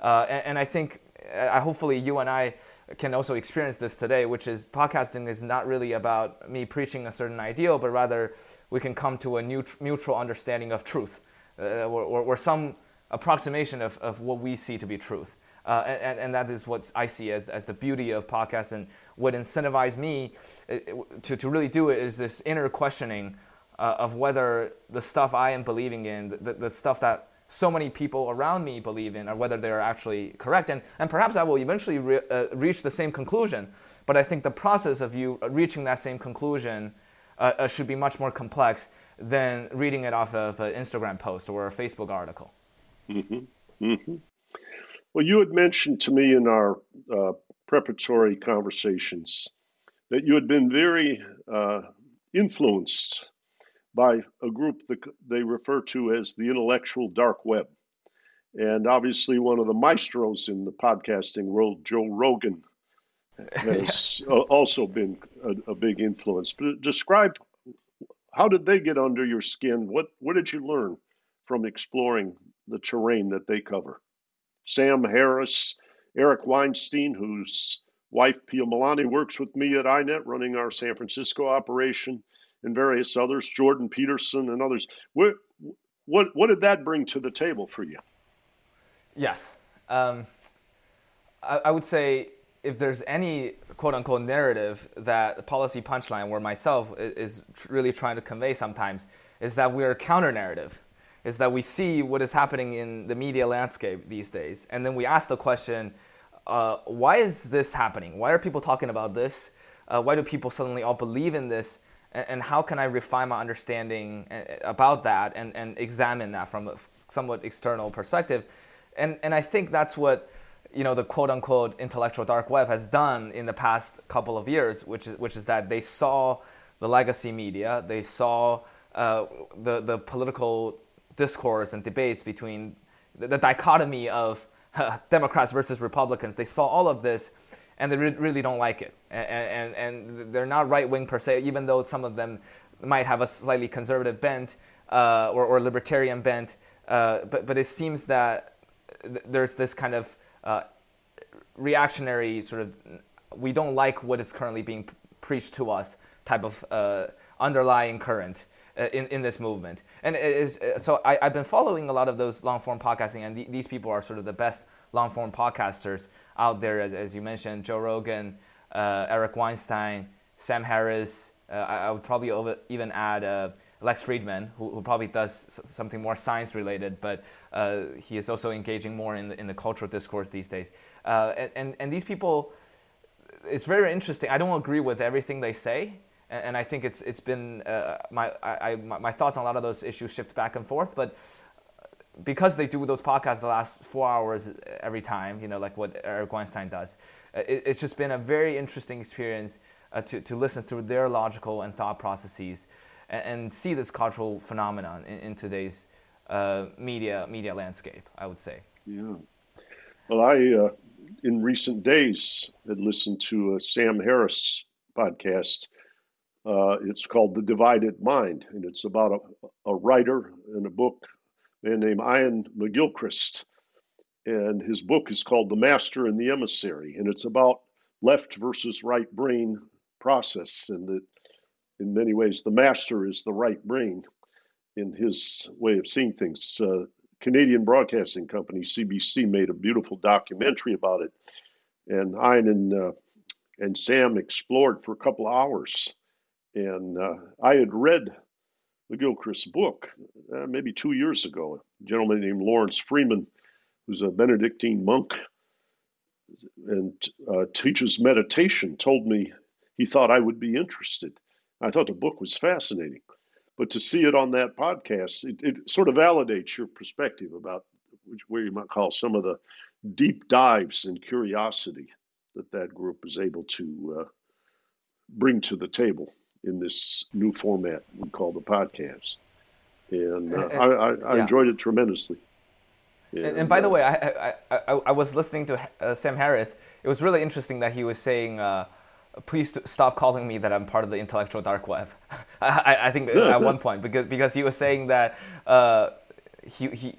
Uh, and, and, I think uh, hopefully you and I can also experience this today, which is podcasting is not really about me preaching a certain ideal, but rather we can come to a mutual understanding of truth, uh, or, or, or some approximation of, of what we see to be truth. Uh, and, and that is what I see as, as the beauty of podcasts. And what incentivized me uh, to, to really do it is this inner questioning uh, of whether the stuff I am believing in, the, the stuff that so many people around me believe in, or whether they're actually correct. And, and perhaps I will eventually re- uh, reach the same conclusion. But I think the process of you reaching that same conclusion uh, uh, should be much more complex than reading it off of an Instagram post or a Facebook article. Mm-hmm. Mm-hmm. Well, you had mentioned to me in our uh, preparatory conversations that you had been very uh, influenced by a group that they refer to as the intellectual dark web. And obviously, one of the maestros in the podcasting world, Joe Rogan, has yeah. also been a, a, big influence. But describe how did they get under your skin? What what did you learn from exploring the terrain that they cover. Sam Harris, Eric Weinstein, whose wife Pia Malaney works with me at INET running our San Francisco operation, and various others, Jordan Peterson and others. What, what, what did that bring to the table for you? Yes. Um, I, I would say if there's any quote unquote narrative that policy punchline where myself is really trying to convey sometimes is that we're counter narrative is that we see what is happening in the media landscape these days, and then we ask the question, uh, why is this happening? Why are people talking about this? Uh, why do people suddenly all believe in this? And, and, how can I refine my understanding uh, about that and, and examine that from a somewhat external perspective? And, and I think that's what you know the quote unquote intellectual dark web has done in the past couple of years, which is which is that they saw the legacy media, they saw uh, the the political discourse and debates between the, the dichotomy of uh, Democrats versus Republicans. They saw all of this, and they re- really don't like it. And, and, and they're not right wing per se, even though some of them might have a slightly conservative bent uh, or, or libertarian bent. Uh, but but it seems that th- there's this kind of uh, reactionary sort of we don't like what is currently being p- preached to us type of uh, underlying current in, in this movement. And is, uh, so I, have been following a lot of those long form podcasting, and th- these people are sort of the best long form podcasters out there, as, as you mentioned Joe Rogan, uh, Eric Weinstein, Sam Harris. Uh, I, I, would probably over, even add uh, Lex Fridman, who, who, probably does something more science related, but uh, he is also engaging more in the, in the cultural discourse these days. and, and, and these people, it's very interesting. I don't agree with everything they say, and, and I think it's it's been uh, my I, my thoughts on a lot of those issues shift back and forth, but because they do those podcasts the last four hours every time, you know, like what Eric Weinstein does, uh, it, it's just been a very interesting experience uh, to, to listen through their logical and thought processes and, and see this cultural phenomenon in, in today's uh, media media landscape. I would say. Yeah. Well, I uh, in recent days had listened to a Sam Harris podcast uh, it's called The Divided Mind, and it's about a, a writer in a book, a man named Iain McGilchrist. And his book is called The Master and the Emissary, and it's about left versus right brain process. And that in many ways, the master is the right brain in his way of seeing things. Uh, Canadian Broadcasting Company, CBC, made a beautiful documentary about it. And Iain and, uh, and Sam explored for a couple of hours and uh, I had read McGilchrist's book uh, maybe two years ago. A gentleman named Laurence Freeman, who's a Benedictine monk and uh, teaches meditation, told me he thought I would be interested. I thought the book was fascinating. But to see it on that podcast, it, it sort of validates your perspective about which, where you might call some of the deep dives and curiosity that that group is able to uh, bring to the table in this new format we call the podcast. And, uh, and I, I, I yeah. enjoyed it tremendously. And, and, by uh, the way, I, I, I, I, was listening to uh, Sam Harris. It was really interesting that he was saying, uh, please stop calling me that I'm part of the intellectual dark web. I, I think at one point, because, because he was saying that uh, he, he,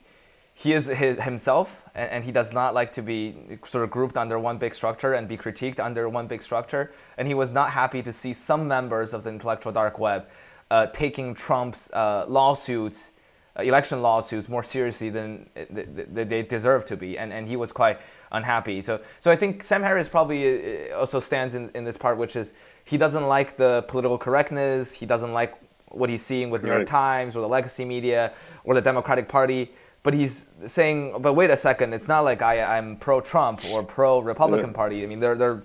he is his, himself and, and, he does not like to be sort of grouped under one big structure and be critiqued under one big structure. And he was not happy to see some members of the intellectual dark web uh, taking Trump's uh, lawsuits, uh, election lawsuits, more seriously than they deserve to be. And, and he was quite unhappy. So, so I think Sam Harris probably uh, also stands in, in this part, which is he doesn't like the political correctness, he doesn't like what he's seeing with New York Times or the legacy media or the Democratic Party but he's saying, but wait a second, it's not like I, I'm pro Trump or pro Republican yeah. Party. I mean, they're, they're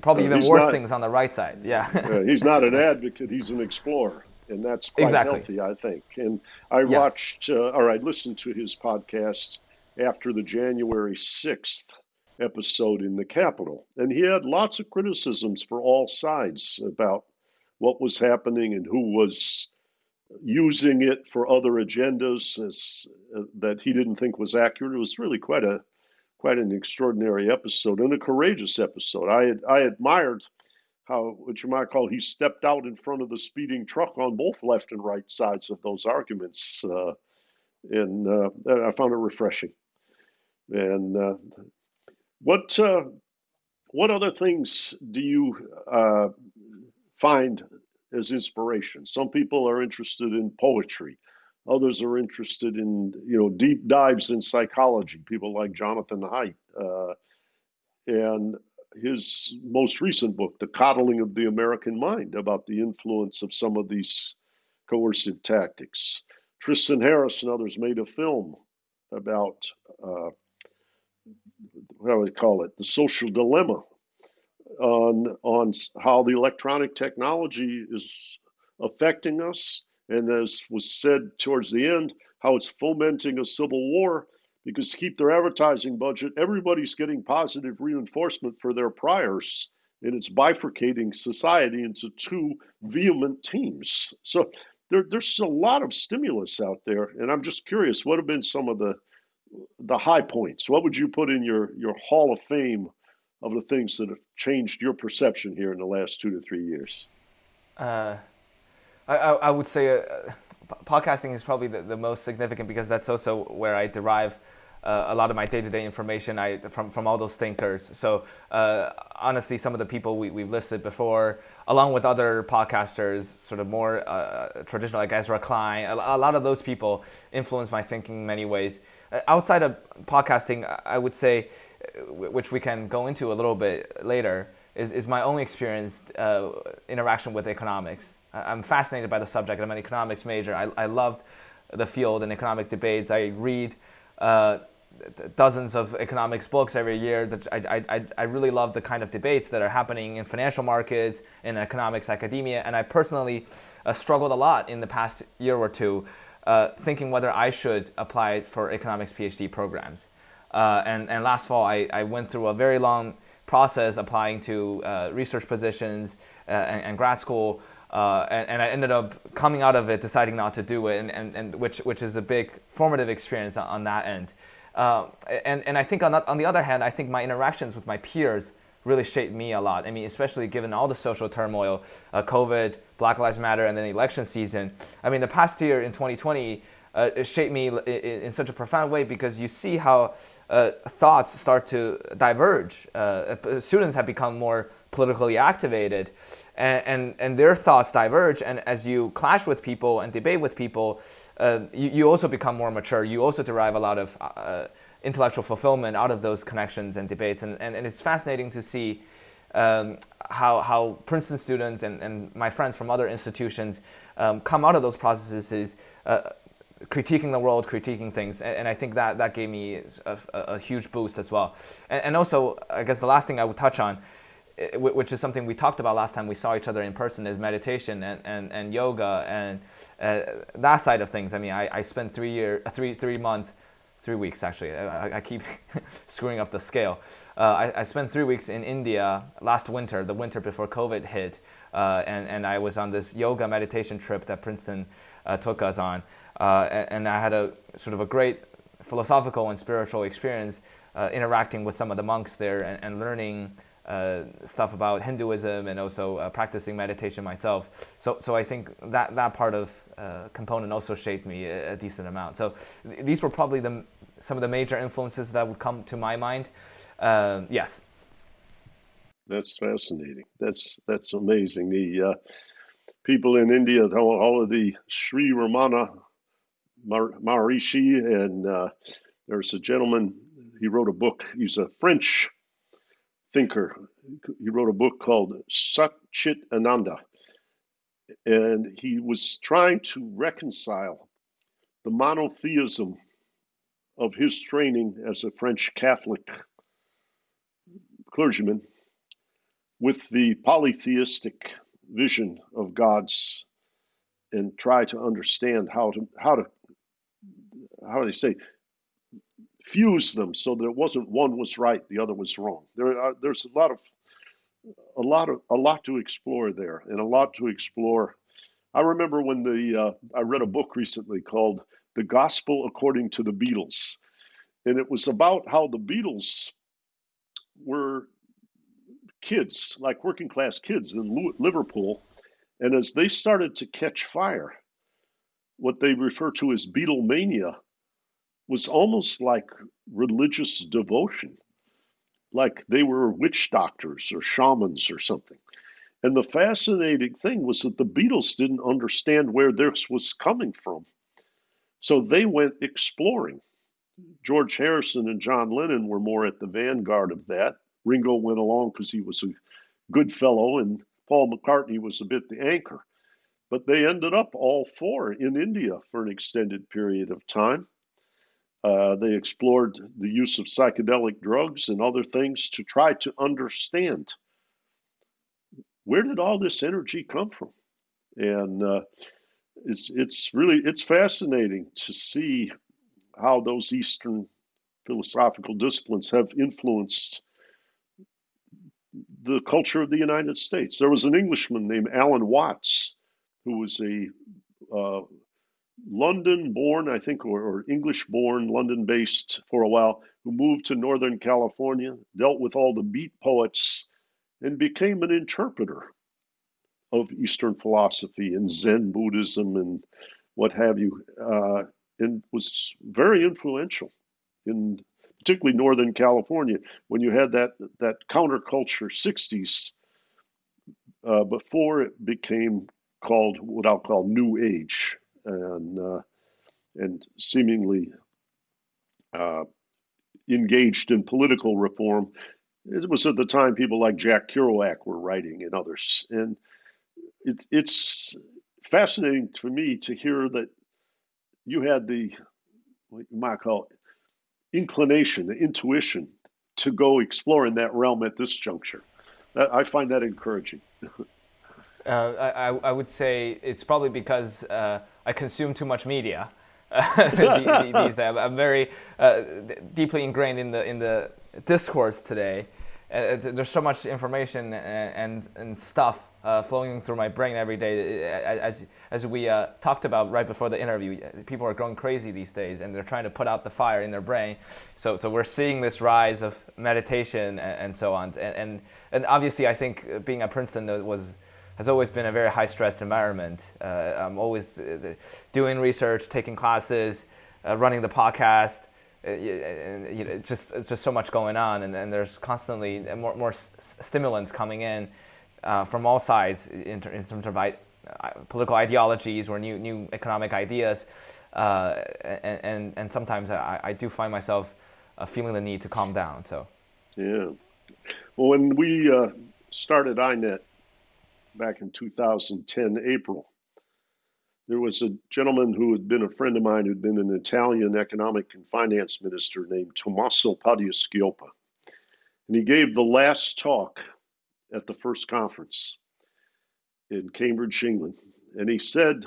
probably even worse not, things on the right side. Yeah. yeah. He's not an advocate, he's an explorer. And that's quite exactly. healthy, I think. And I yes. watched, uh, or I listened to his podcast after the January 6th episode in the Capitol. And he had lots of criticisms for all sides about what was happening and who was using it for other agendas as, uh, that he didn't think was accurate. It was really quite a quite an extraordinary episode and a courageous episode. I I admired how what you might call he stepped out in front of the speeding truck on both left and right sides of those arguments, uh, and uh, I found it refreshing. And uh, what uh, what other things do you uh, find as inspiration. Some people are interested in poetry. Others are interested in you know deep dives in psychology. People like Jonathan Haidt, uh, and his most recent book, "The Coddling of the American Mind," about the influence of some of these coercive tactics. Tristan Harris and others made a film about uh, how do call it, the social dilemma on on how the electronic technology is affecting us, and as was said towards the end, how it's fomenting a civil war because to keep their advertising budget, everybody's getting positive reinforcement for their priors, and it's bifurcating society into two vehement teams. So there, there's a lot of stimulus out there, and I'm just curious, what have been some of the the high points? What would you put in your your Hall of Fame of the things that have changed your perception here in the last two to three years? Uh, I, I would say uh, podcasting is probably the, the most significant because that's also where I derive uh, a lot of my day-to-day information I, from, from all those thinkers. So uh, honestly, some of the people we, we've listed before, along with other podcasters, sort of more uh, traditional like Ezra Klein, a, a, lot of those people influence my thinking in many ways. Uh, outside of podcasting, I would say, uh, which we can go into a little bit later, is, is my own experience uh, interaction with economics. I'm fascinated by the subject. I'm an economics major. I, I loved the field and economic debates. I read uh, dozens of economics books every year. I, I, I really love the kind of debates that are happening in financial markets, in economics academia, and I personally uh, struggled a lot in the past year or two, uh, thinking whether I should apply for economics PhD programs. Uh, and, and last fall, I, I went through a very long process applying to uh, research positions uh, and, and, grad school. Uh, and, and, I ended up coming out of it deciding not to do it, and, and, and which, which is a big formative experience on, that end. Uh, and, and I think on, on the other hand, I think my interactions with my peers really shaped me a lot. I mean, especially given all the social turmoil, uh, COVID, Black Lives Matter, and then election season. I mean, the past year in 2020 uh, it shaped me in, in, such a profound way because you see how uh, thoughts start to diverge. Uh, students have become more politically activated, and, and, and their thoughts diverge. And as you clash with people and debate with people, uh, you, you, also become more mature. You also derive a lot of uh, intellectual fulfillment out of those connections and debates. And, and, and it's fascinating to see um, how, how Princeton students and, and my friends from other institutions um, come out of those processes uh, critiquing the world, critiquing things. And, and, I think that, that gave me a, a, a huge boost as well. And, and also, I guess the last thing I would touch on which is something we talked about last time we saw each other in person, is meditation and, and, and yoga and uh, that side of things. I mean, I, I spent three year, three three months, three weeks actually. I, I keep screwing up the scale. Uh, I, I spent three weeks in India last winter, the winter before COVID hit, uh, and and I was on this yoga meditation trip that Princeton uh, took us on, and, and, I had a sort of a great philosophical and spiritual experience uh, interacting with some of the monks there and, and learning uh, stuff about Hinduism and also uh, practicing meditation myself. So, so I think that that part of uh, component also shaped me a, decent amount. So th- these were probably the some of the major influences that would come to my mind. Um, yes. That's fascinating. That's that's amazing. The uh, people in India, all, of the Sri Ramana Maharishi, and uh, there's a gentleman. He wrote a book. He's a French thinker. He wrote a book called Satchit Ananda, and he was trying to reconcile the monotheism of his training as a French Catholic clergyman with the polytheistic vision of God's and try to understand how to how to how do they say fuse them so that it wasn't one was right, the other was wrong. There are, there's a lot of a lot of a lot to explore there, and a lot to explore. I remember when the uh, I read a book recently called "The Gospel According to the Beatles," and it was about how the Beatles were kids, like working class kids in Liverpool, and as they started to catch fire, what they refer to as Beatlemania was almost like religious devotion, like they were witch doctors or shamans or something. And the fascinating thing was that the Beatles didn't understand where this was coming from. So they went exploring. George Harrison and John Lennon were more at the vanguard of that. Ringo went along because he was a good fellow, and Paul McCartney was a bit the anchor. But they ended up all four in India for an extended period of time. Uh, they explored the use of psychedelic drugs and other things to try to understand where did all this energy come from, and uh, it's it's really it's fascinating to see how those Eastern philosophical disciplines have influenced the culture of the United States. There was an Englishman named Alan Watts who was a uh, London born, I think, or, or English born, London based for a while, who moved to Northern California, dealt with all the beat poets, and became an interpreter of Eastern philosophy and Zen Buddhism and what have you, uh, and was very influential in particularly Northern California. When you had that that counterculture 60s uh, before it became called what I'll call New Age and uh, and seemingly uh, engaged in political reform. It was at the time people like Jack Kerouac were writing and others, and it, it's fascinating to me to hear that you had the what you might call inclination, the intuition to go explore in that realm at this juncture. I find that encouraging. uh, I, I, would say it's probably because uh, I consume too much media. these days, I'm very uh, deeply ingrained in the in the discourse today. Uh, there's so much information and, and, stuff uh, flowing through my brain every day. As, as we uh, talked about right before the interview, people are going crazy these days and they're trying to put out the fire in their brain. So, so we're seeing this rise of meditation and, and so on. And, and, obviously, I think being at Princeton was, has always been a very high stressed environment. Uh, I'm always uh, doing research, taking classes, uh, running the podcast. Uh, you know, just, just so much going on, and, and there's constantly more, more stimulants coming in uh, from all sides in, in terms of I- political ideologies or new new economic ideas, and, and, and sometimes I, I do find myself feeling the need to calm down. So, yeah. Well, when we started INET back in 2010 April, there was a gentleman who had been a friend of mine who'd been an Italian economic and finance minister named Tommaso Padoa-Schioppa, and he gave the last talk at the first conference in Cambridge, England. And he said,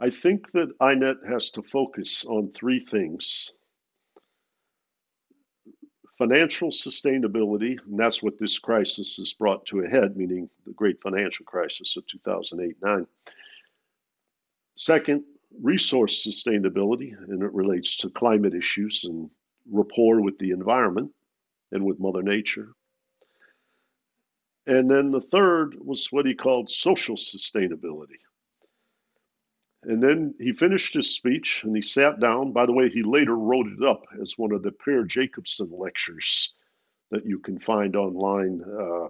I think that INET has to focus on three things financial sustainability, and that's what this crisis has brought to a head, meaning the great financial crisis of 2008 9. Second, resource sustainability, and it relates to climate issues and rapport with the environment and with Mother Nature. And then the third was what he called social sustainability. And then he finished his speech and he sat down. By the way, he later wrote it up as one of the Per Jacobsson lectures that you can find online, uh,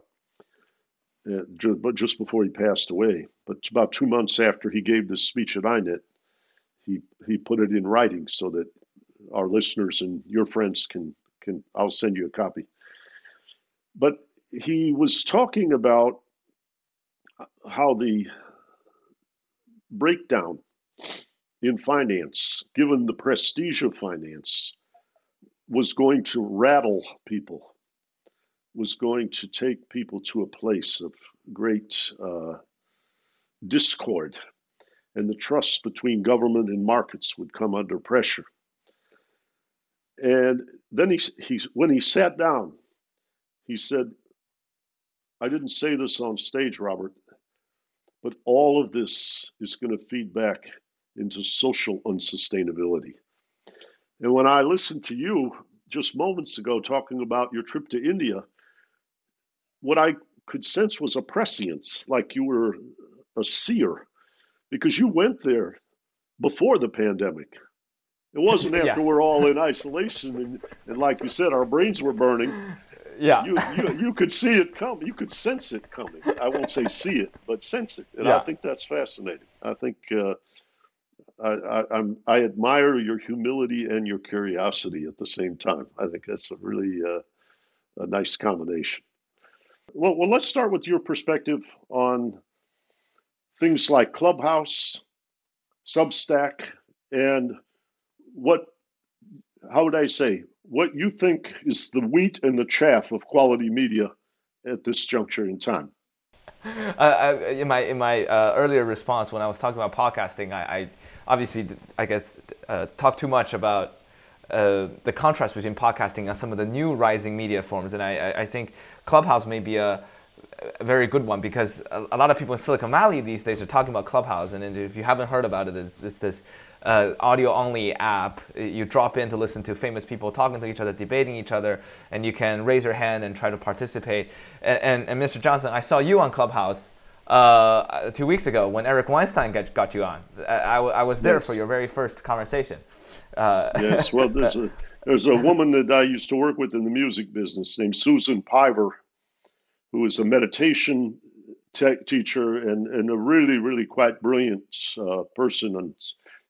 but just before he passed away. But about two months after he gave this speech at INET, he, he put it in writing so that our listeners and your friends can, can I'll send you a copy. But he was talking about how the breakdown in finance, given the prestige of finance, was going to rattle people, was going to take people to a place of great uh, discord, and the trust between government and markets would come under pressure. And then he, he when he sat down, he said, I didn't say this on stage, Robert, but all of this is going to feed back into social unsustainability. And when I listened to you just moments ago talking about your trip to India, what I could sense was a prescience, like you were a seer, because you went there before the pandemic. It wasn't after yes. we're all in isolation and, and, like you said, our brains were burning yeah. You, you, you could see it come. You could sense it coming. I won't say see it, but sense it. And yeah. I think that's fascinating. I think uh, I, I, I, admire your humility and your curiosity at the same time. I think that's a really uh, a nice combination. Well, well, let's start with your perspective on things like Clubhouse, Substack, and what, how would I say, what you think is the wheat and the chaff of quality media at this juncture in time. Uh, I, in my in my uh, earlier response when I was talking about podcasting, I, I obviously I guess uh, talk too much about uh, the contrast between podcasting and some of the new rising media forms. And I, I think Clubhouse may be a, a very good one because a, lot of people in Silicon Valley these days are talking about Clubhouse. And if you haven't heard about it, it's, it's this uh, audio only app. You drop in to listen to famous people talking to each other, debating each other, and you can raise your hand and try to participate. And, and, and Mr. Johnson, I saw you on Clubhouse. Uh, two weeks ago, when Eric Weinstein got, got you on, I, I was there yes. for your very first conversation. Uh, yes, well, there's a there's a woman that I used to work with in the music business named Susan Piver, who is a meditation teacher and, and a really, really quite brilliant uh, person on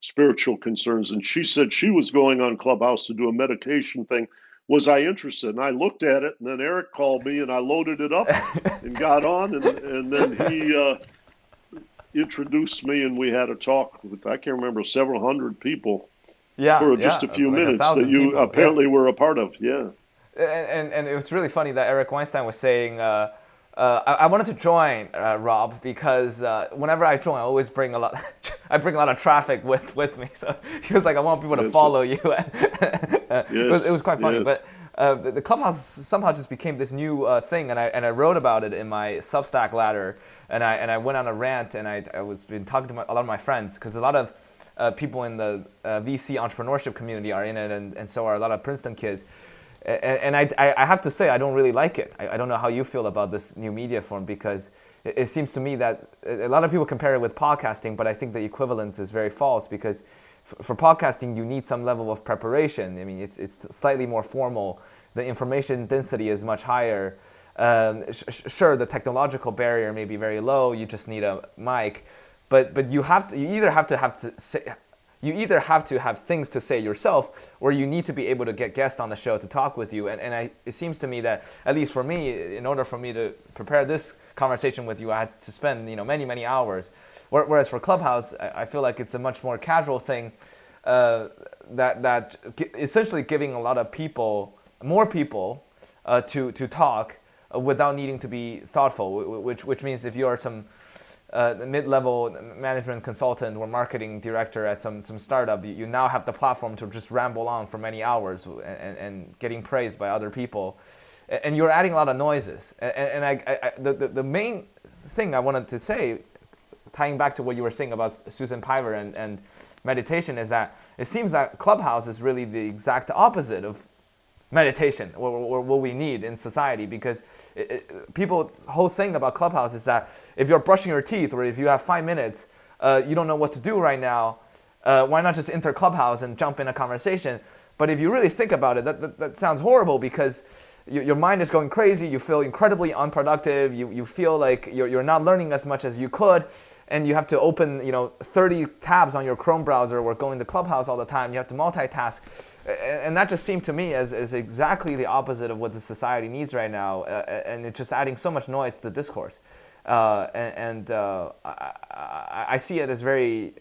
spiritual concerns. And she said she was going on Clubhouse to do a meditation thing. Was I interested? And I looked at it, and then Eric called me, and I loaded it up and got on, and, and then he uh, introduced me, and we had a talk with I can't remember several hundred people yeah, for just yeah, a few like minutes a that you people, apparently yeah. were a part of. Yeah. And, and, it was really funny that Eric Weinstein was saying, uh, uh, I, I, wanted to join uh, Rob because uh, whenever I join, I always bring a lot. I bring a lot of traffic with, with me. So he was like, I want people to yes, follow you. yes, it, was, it, was, quite funny, yes. but uh, the, the, clubhouse somehow just became this new uh, thing, and I and I wrote about it in my Substack ladder, and I and I went on a rant, and I, I was been talking to my, a lot of my friends because a lot of uh, people in the uh, VC entrepreneurship community are in it, and, and so are a lot of Princeton kids. And, I, I have to say, I don't really like it. I, don't know how you feel about this new media form because it, it, seems to me that a lot of people compare it with podcasting, but I think the equivalence is very false because for podcasting, you need some level of preparation. I mean, it's, it's slightly more formal, the information density is much higher. Um, sh- sure, the technological barrier may be very low, you just need a mic but but you have to you either have to have to say you either have to have things to say yourself or you need to be able to get guests on the show to talk with you. And, and I, it seems to me that at least for me in order for me to prepare this conversation with you i had to spend you know many many hours. Whereas for clubhouse i feel like it's a much more casual thing uh, that that essentially giving a lot of people more people uh, to to talk without needing to be thoughtful which which means if you are some uh, mid-level management consultant or marketing director at some, some startup, you, you, now have the platform to just ramble on for many hours and, and getting praised by other people. And you're adding a lot of noises. And, and I, I, the, the, main thing I wanted to say, tying back to what you were saying about Susan Piver and, and meditation, is that it seems that Clubhouse is really the exact opposite of meditation or, what we need in society because it, it, people's whole thing about clubhouse is that if you're brushing your teeth or if you have five minutes uh, you don't know what to do right now uh, why not just enter clubhouse and jump in a conversation? But if you really think about it that, that, that sounds horrible because you, your mind is going crazy you feel incredibly unproductive you, you feel like you're, you're not learning as much as you could and you have to open you know 30 tabs on your chrome browser or going to clubhouse all the time you have to multitask and that just seemed to me as, as exactly the opposite of what the society needs right now, uh, and it's just adding so much noise to the discourse. Uh, and, and uh, I, I, see it as very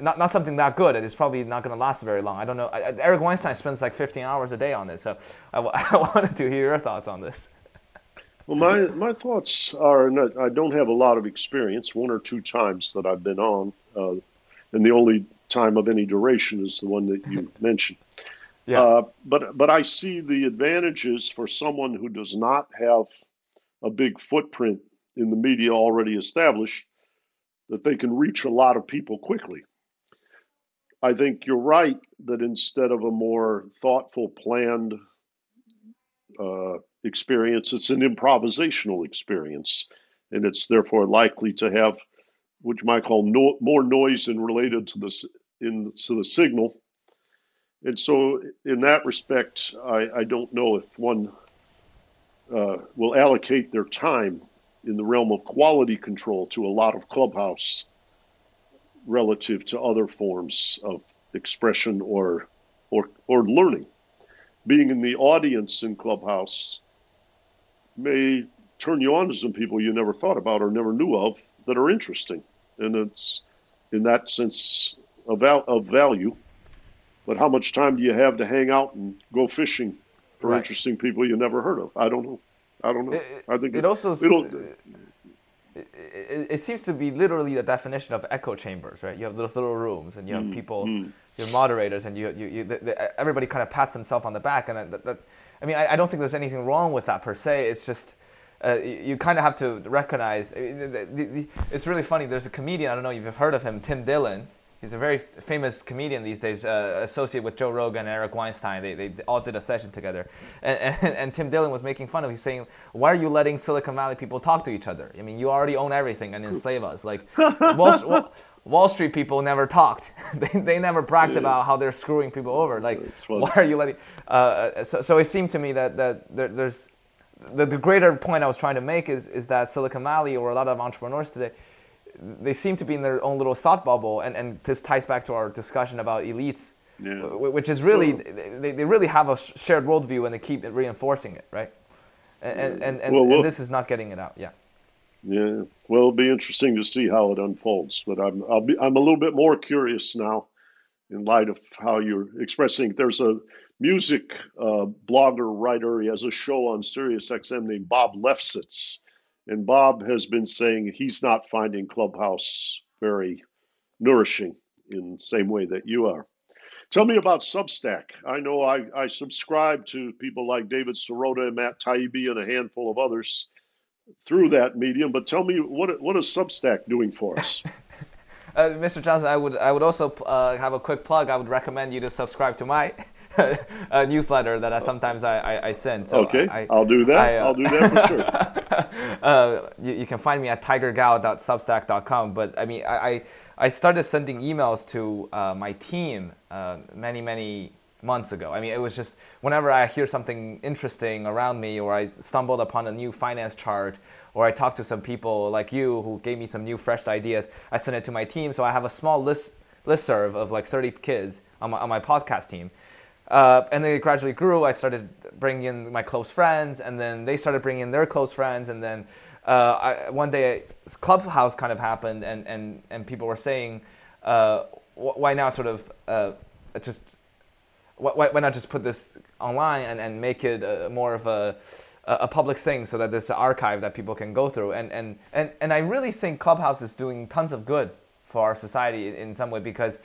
not, not something that good. and It's probably not going to last very long. I don't know. I, Eric Weinstein spends like 15 hours a day on this, so I, I wanted to hear your thoughts on this. Well, my my thoughts are not, I don't have a lot of experience. One or two times that I've been on, uh, and the only time of any duration is the one that you mentioned. Yeah. Uh, but but I see the advantages for someone who does not have a big footprint in the media already established that they can reach a lot of people quickly. I think you're right that instead of a more thoughtful, planned uh, experience, it's an improvisational experience, and it's therefore likely to have what you might call no, more noise and related to the in to the signal and so, in that respect, I, I don't know if one uh, will allocate their time in the realm of quality control to a lot of clubhouse relative to other forms of expression or or or learning. Being in the audience in clubhouse may turn you on to some people you never thought about or never knew of that are interesting, and it's in that sense of, of value but how much time do you have to hang out and go fishing for right. interesting people you never heard of? I don't know. I don't know. It, I think it, it also it, it, seems to be literally the definition of echo chambers, right? You have those little rooms, and you have mm, people mm. your moderators, and you, you, you the, the, everybody kind of pats themselves on the back, and that, that I mean, I, I, don't think there's anything wrong with that per se. It's just uh, you, you kind of have to recognize. it's really funny. There's a comedian I don't know if you've heard of him, Tim Dillon. He's a very famous comedian these days, uh, associated with Joe Rogan and Eric Weinstein. They, they all did a session together. And, and, and, Tim Dillon was making fun of He's saying, Why are you letting Silicon Valley people talk to each other? I mean, you already own everything and enslave us. Like, Wall, Wall Street people never talked. they, they never bragged yeah. about how they're screwing people over. Like, why are you letting. Uh, uh, so, so it seemed to me that, that there, there's. The, the greater point I was trying to make is, is that Silicon Valley or a lot of entrepreneurs today they seem to be in their own little thought bubble, and, and this ties back to our discussion about elites, yeah. which is really they, they really have a shared worldview and they keep reinforcing it, right? And and, and, well, well, and this is not getting it out, yeah. Yeah, well, it'll be interesting to see how it unfolds, but I'm I'll be I'm a little bit more curious now, in light of how you're expressing. There's a music uh, blogger writer. He has a show on Sirius XM named Bob Lefsetz and Bob has been saying he's not finding Clubhouse very nourishing in the same way that you are. Tell me about Substack. I know I, I subscribe to people like David Sirota and Matt Taibbi and a handful of others through that medium, but tell me what what is Substack doing for us? uh, Mr. Johnson, I would I would also uh, have a quick plug. I would recommend you to subscribe to my a newsletter that I sometimes I, I, I send. So okay, I, will do that. I, will do that for sure. uh, you, you, can find me at tigergao.substack.com. But I mean, I, I started sending emails to uh, my team uh, many, many months ago. I mean, it was just whenever I hear something interesting around me, or I stumbled upon a new finance chart, or I talked to some people like you who gave me some new, fresh ideas, I send it to my team. So I have a small list listserv of like 30 kids on my, on my podcast team. Uh, and then it gradually grew. I started bringing in my close friends, and then they started bringing in their close friends, and then uh, I, one day Clubhouse kind of happened, and, and, and people were saying, uh, why now sort of uh, just why, why not just put this online and, and make it uh, more of a a public thing so that there's an archive that people can go through. And, and, and, and I really think Clubhouse is doing tons of good for our society in some way because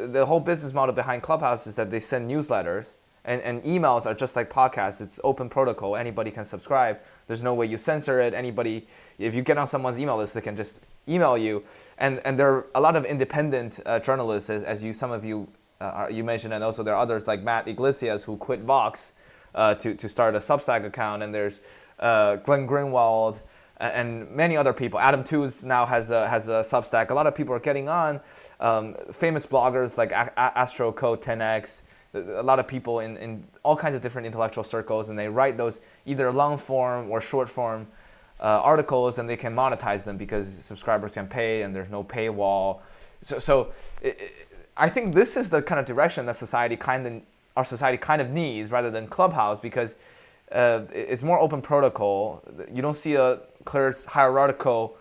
the whole business model behind Clubhouse is that they send newsletters and, and emails are just like podcasts. It's open protocol. Anybody can subscribe. There's no way you censor it. Anybody, if you get on someone's email list, they can just email you. And and there are a lot of independent uh, journalists, as, as, you some of you uh, you mentioned, and also there are others like Matt Yglesias who quit Vox uh, to to start a Substack account. And there's uh, Glenn Greenwald and many other people. Adam Tooze now has a, has a Substack. A lot of people are getting on. Um, famous bloggers like a- Astral Codex Ten. A lot of people in, in all kinds of different intellectual circles, and they write those either long form or short form uh, articles, and they can monetize them because subscribers can pay, and there's no paywall. So, so it, it, I think this is the kind of direction that society kind of our society kind of needs, rather than Clubhouse, because uh, it's more open protocol. You don't see a clear hierarchical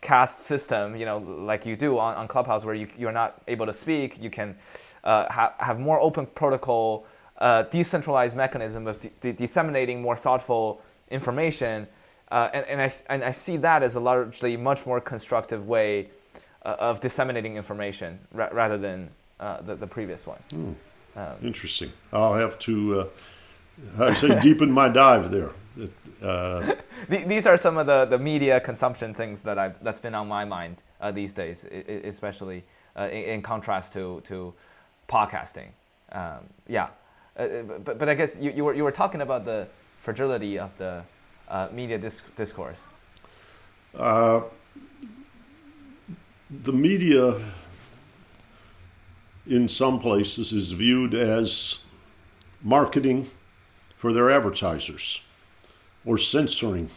caste system, you know, like you do on, on Clubhouse, where you, you're not able to speak, you can uh, ha- have more open protocol, uh, decentralized mechanism of de- disseminating more thoughtful information. Uh, and, and, I, and I see that as a largely much more constructive way uh, of disseminating information ra- rather than uh, the, the previous one. Hmm. Um, Interesting. I'll have to, uh, I say, deepen my dive there. Uh, these are some of the, the media consumption things that I've, that's been on my mind uh, these days, especially uh, in, in, contrast to, to podcasting. Um, yeah, uh, but, but I guess you, you, were, you were talking about the fragility of the uh, media disc- discourse. Uh, the media, in some places, is viewed as marketing for their advertisers or censoring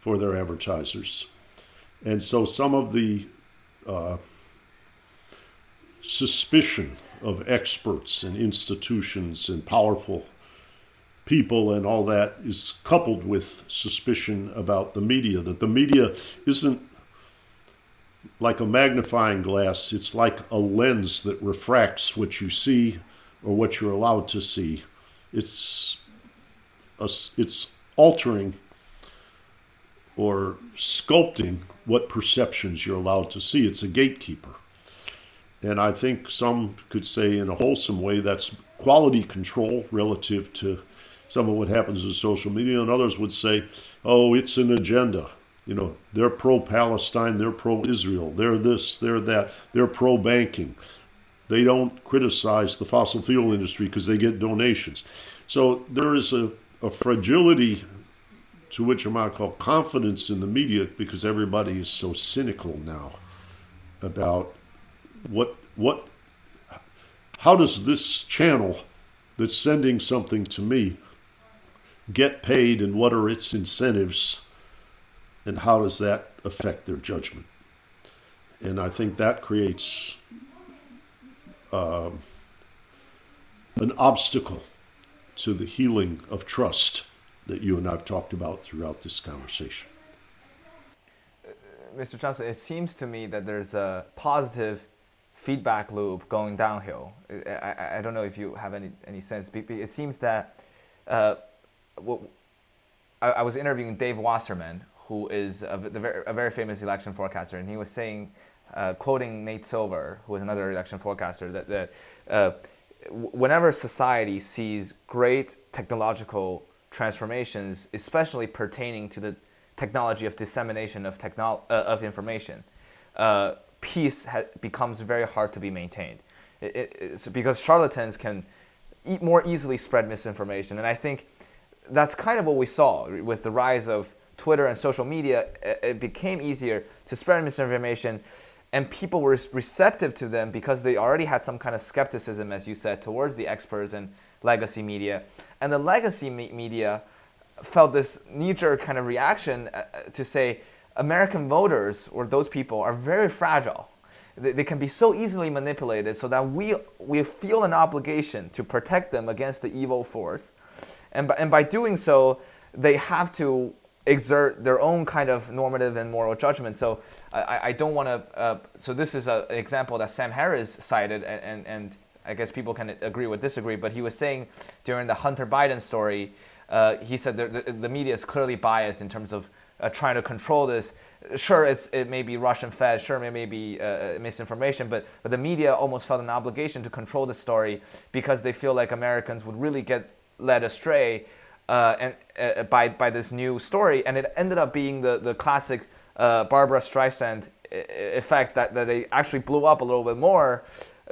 for their advertisers. And so some of the uh, suspicion of experts and institutions and powerful people and all that is coupled with suspicion about the media, that the media isn't like a magnifying glass, it's like a lens that refracts what you see or what you're allowed to see. It's a, it's altering or sculpting what perceptions you're allowed to see. It's a gatekeeper. And I think some could say, in a wholesome way, that's quality control relative to some of what happens in social media. And others would say, oh, it's an agenda. You know, they're pro Palestine, they're pro Israel, they're this, they're that, they're pro banking. They don't criticize the fossil fuel industry because they get donations. So there is a, a fragility to which I might call confidence in the media because everybody is so cynical now about what what how does this channel that's sending something to me get paid and what are its incentives and how does that affect their judgment? And i think that creates uh, an obstacle to the healing of trust that you and i've talked about throughout this conversation Mr. Johnson, it seems to me that there's a positive feedback loop going downhill. I, I don't know if you have any, any sense. It seems that uh, I, I, was interviewing Dave Wasserman, who is a, very, a very famous election forecaster, and he was saying, uh, quoting Nate Silver, who is another election forecaster, that, that uh, whenever society sees great technological transformations, especially pertaining to the technology of dissemination of, technolo- uh, of information, uh, peace ha- becomes very hard to be maintained. It, because charlatans can e- more easily spread misinformation. And I think that's kind of what we saw with the rise of Twitter and social media. It, it became easier to spread misinformation, and people were receptive to them because they already had some kind of skepticism, as you said, towards the experts and legacy media. And the legacy me- media felt this knee-jerk kind of reaction uh, to say American voters or those people are very fragile. They, they can be so easily manipulated, so that we we feel an obligation to protect them against the evil force, and by, and by doing so, they have to exert their own kind of normative and moral judgment. So I, I don't want to. Uh, so this is a, an example that Sam Harris cited, and, and, I guess people can agree or disagree. But he was saying during the Hunter Biden story uh, he said the, the, the, media is clearly biased in terms of uh, trying to control this. Sure, it's, it may be Russian fed, sure, it may be uh, misinformation, but, but the media almost felt an obligation to control the story because they feel like Americans would really get led astray uh, and, uh, by, by this new story. And it ended up being the, the classic Barbra Streisand effect that, that they actually blew up a little bit more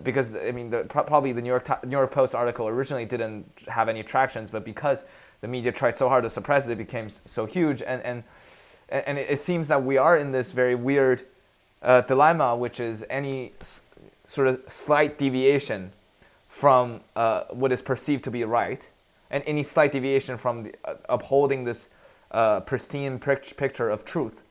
because I mean, the, probably the New York New York Post article originally didn't have any tractions, but because the media tried so hard to suppress it, it became so huge. And, and, and it seems that we are in this very weird uh, dilemma, which is any s- sort of slight deviation from uh, what is perceived to be right, and any slight deviation from the, uh, upholding this uh, pristine picture of truth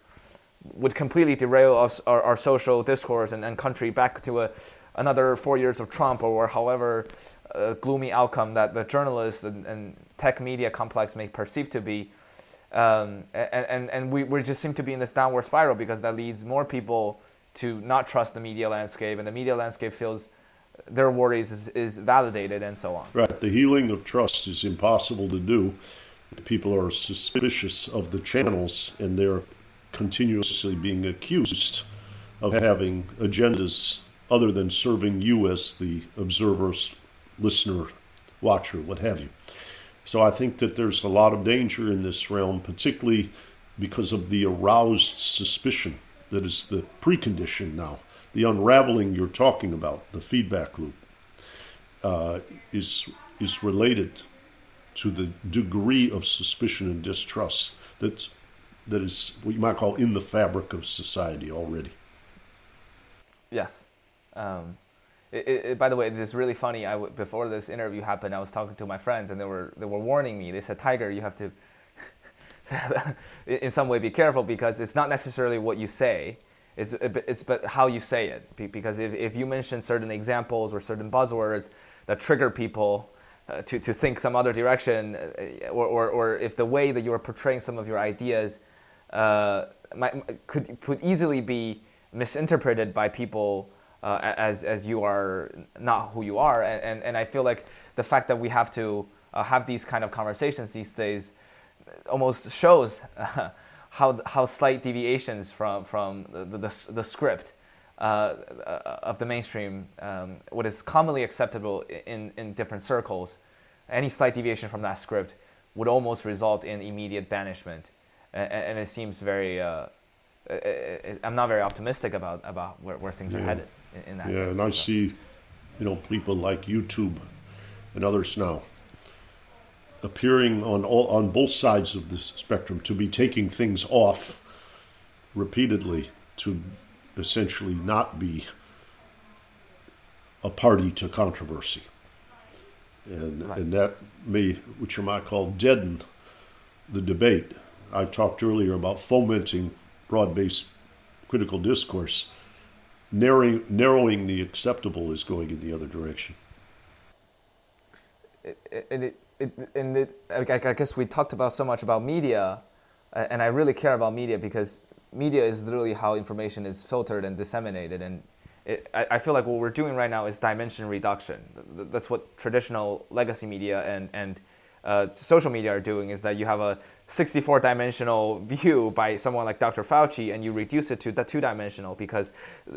would completely derail us, our, our social discourse and, and country back to a, another four years of Trump or however uh, gloomy outcome that the journalists and, and, tech media complex may perceive to be. Um, and and, and we, we just seem to be in this downward spiral because that leads more people to not trust the media landscape, and the media landscape feels their worries is, is validated and so on. Right. The healing of trust is impossible to do. People are suspicious of the channels and they're continuously being accused of having agendas other than serving you as the observers listener, watcher, what have you. So I think that there's a lot of danger in this realm, particularly because of the aroused suspicion that is the precondition now. The unraveling you're talking about, the feedback loop, uh, is is related to the degree of suspicion and distrust that's that is what you might call in the fabric of society already. Yes. Um, it, it, by the way, it is really funny. I w- before this interview happened, I was talking to my friends, and they were they were warning me. They said, "Tiger, you have to, in some way, be careful because it's not necessarily what you say. It's it's but how you say it. Because if if you mention certain examples or certain buzzwords that trigger people." Uh, to, to think some other direction, uh, or, or, or if the way that you are portraying some of your ideas uh, might, could, could easily be misinterpreted by people uh, as, as you are not who you are. And, and, and I feel like the fact that we have to uh, have these kind of conversations these days almost shows uh, how, how slight deviations from, from the, the, the script uh, of the mainstream, um, what is commonly acceptable in, in different circles, any slight deviation from that script would almost result in immediate banishment. And, and it seems very, uh, I'm not very optimistic about, about where, where things yeah. are headed in, in that yeah, sense. and I so. see, you know, people like YouTube and others now appearing on all, on both sides of the spectrum to be taking things off repeatedly to essentially not be a party to controversy. And, right. and that may, which you might call deaden the debate. I talked earlier about fomenting broad based critical discourse. Narrowing, narrowing the acceptable is going in the other direction. It, it, it, and it, I guess we talked about so much about media, and I really care about media because media is literally how information is filtered and disseminated. And it, I, I, feel like what we're doing right now is dimension reduction. That's what traditional legacy media and, and uh, social media are doing is that you have a 64 dimensional view by someone like Dr. Fauci and you reduce it to the two dimensional because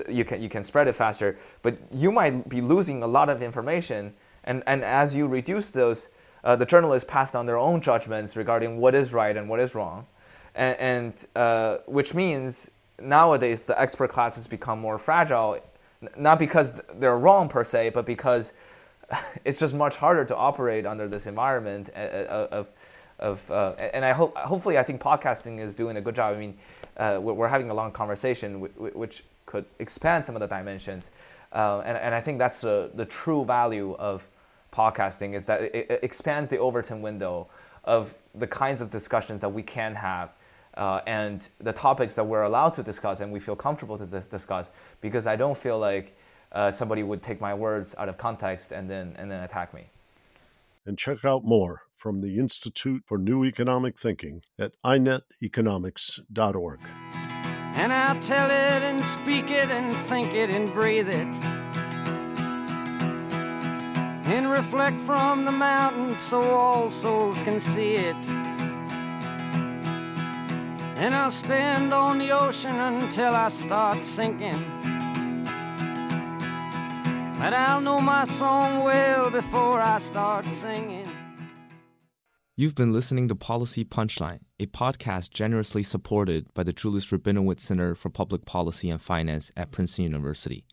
you can, you can spread it faster. But you might be losing a lot of information. And, and as you reduce those, uh, the journalists pass down their own judgments regarding what is right and what is wrong and, and uh, which means nowadays the expert classes become more fragile, not because they're wrong per se, but because it's just much harder to operate under this environment uh, uh, of, of uh, and I hope hopefully I think podcasting is doing a good job. I mean, uh, we're having a long conversation which could expand some of the dimensions, uh, and and I think that's the the true value of podcasting is that it, expands the Overton window of the kinds of discussions that we can have uh, and the topics that we're allowed to discuss and we feel comfortable to dis- discuss because I don't feel like uh, somebody would take my words out of context and then and then attack me. And check out more from the Institute for New Economic Thinking at ineteconomics.org. And I'll tell it and speak it and think it and breathe it. And reflect from the mountains so all souls can see it. And I'll stand on the ocean until I start sinking. But I'll know my song well before I start singing. You've been listening to Policy Punchline, a podcast generously supported by the Julis-Rabinowitz Center for Public Policy and Finance at Princeton University.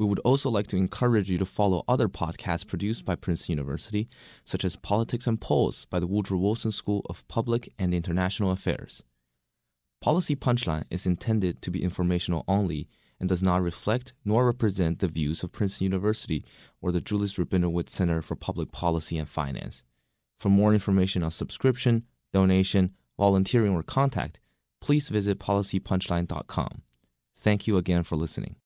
We would also like to encourage you to follow other podcasts produced by Princeton University, such as Politics and Polls by the Woodrow Wilson School of Public and International Affairs. Policy Punchline is intended to be informational only and does not reflect nor represent the views of Princeton University or the Julis-Rabinowitz Center for Public Policy and Finance. For more information on subscription, donation, volunteering, or contact, please visit policypunchline.com. Thank you again for listening.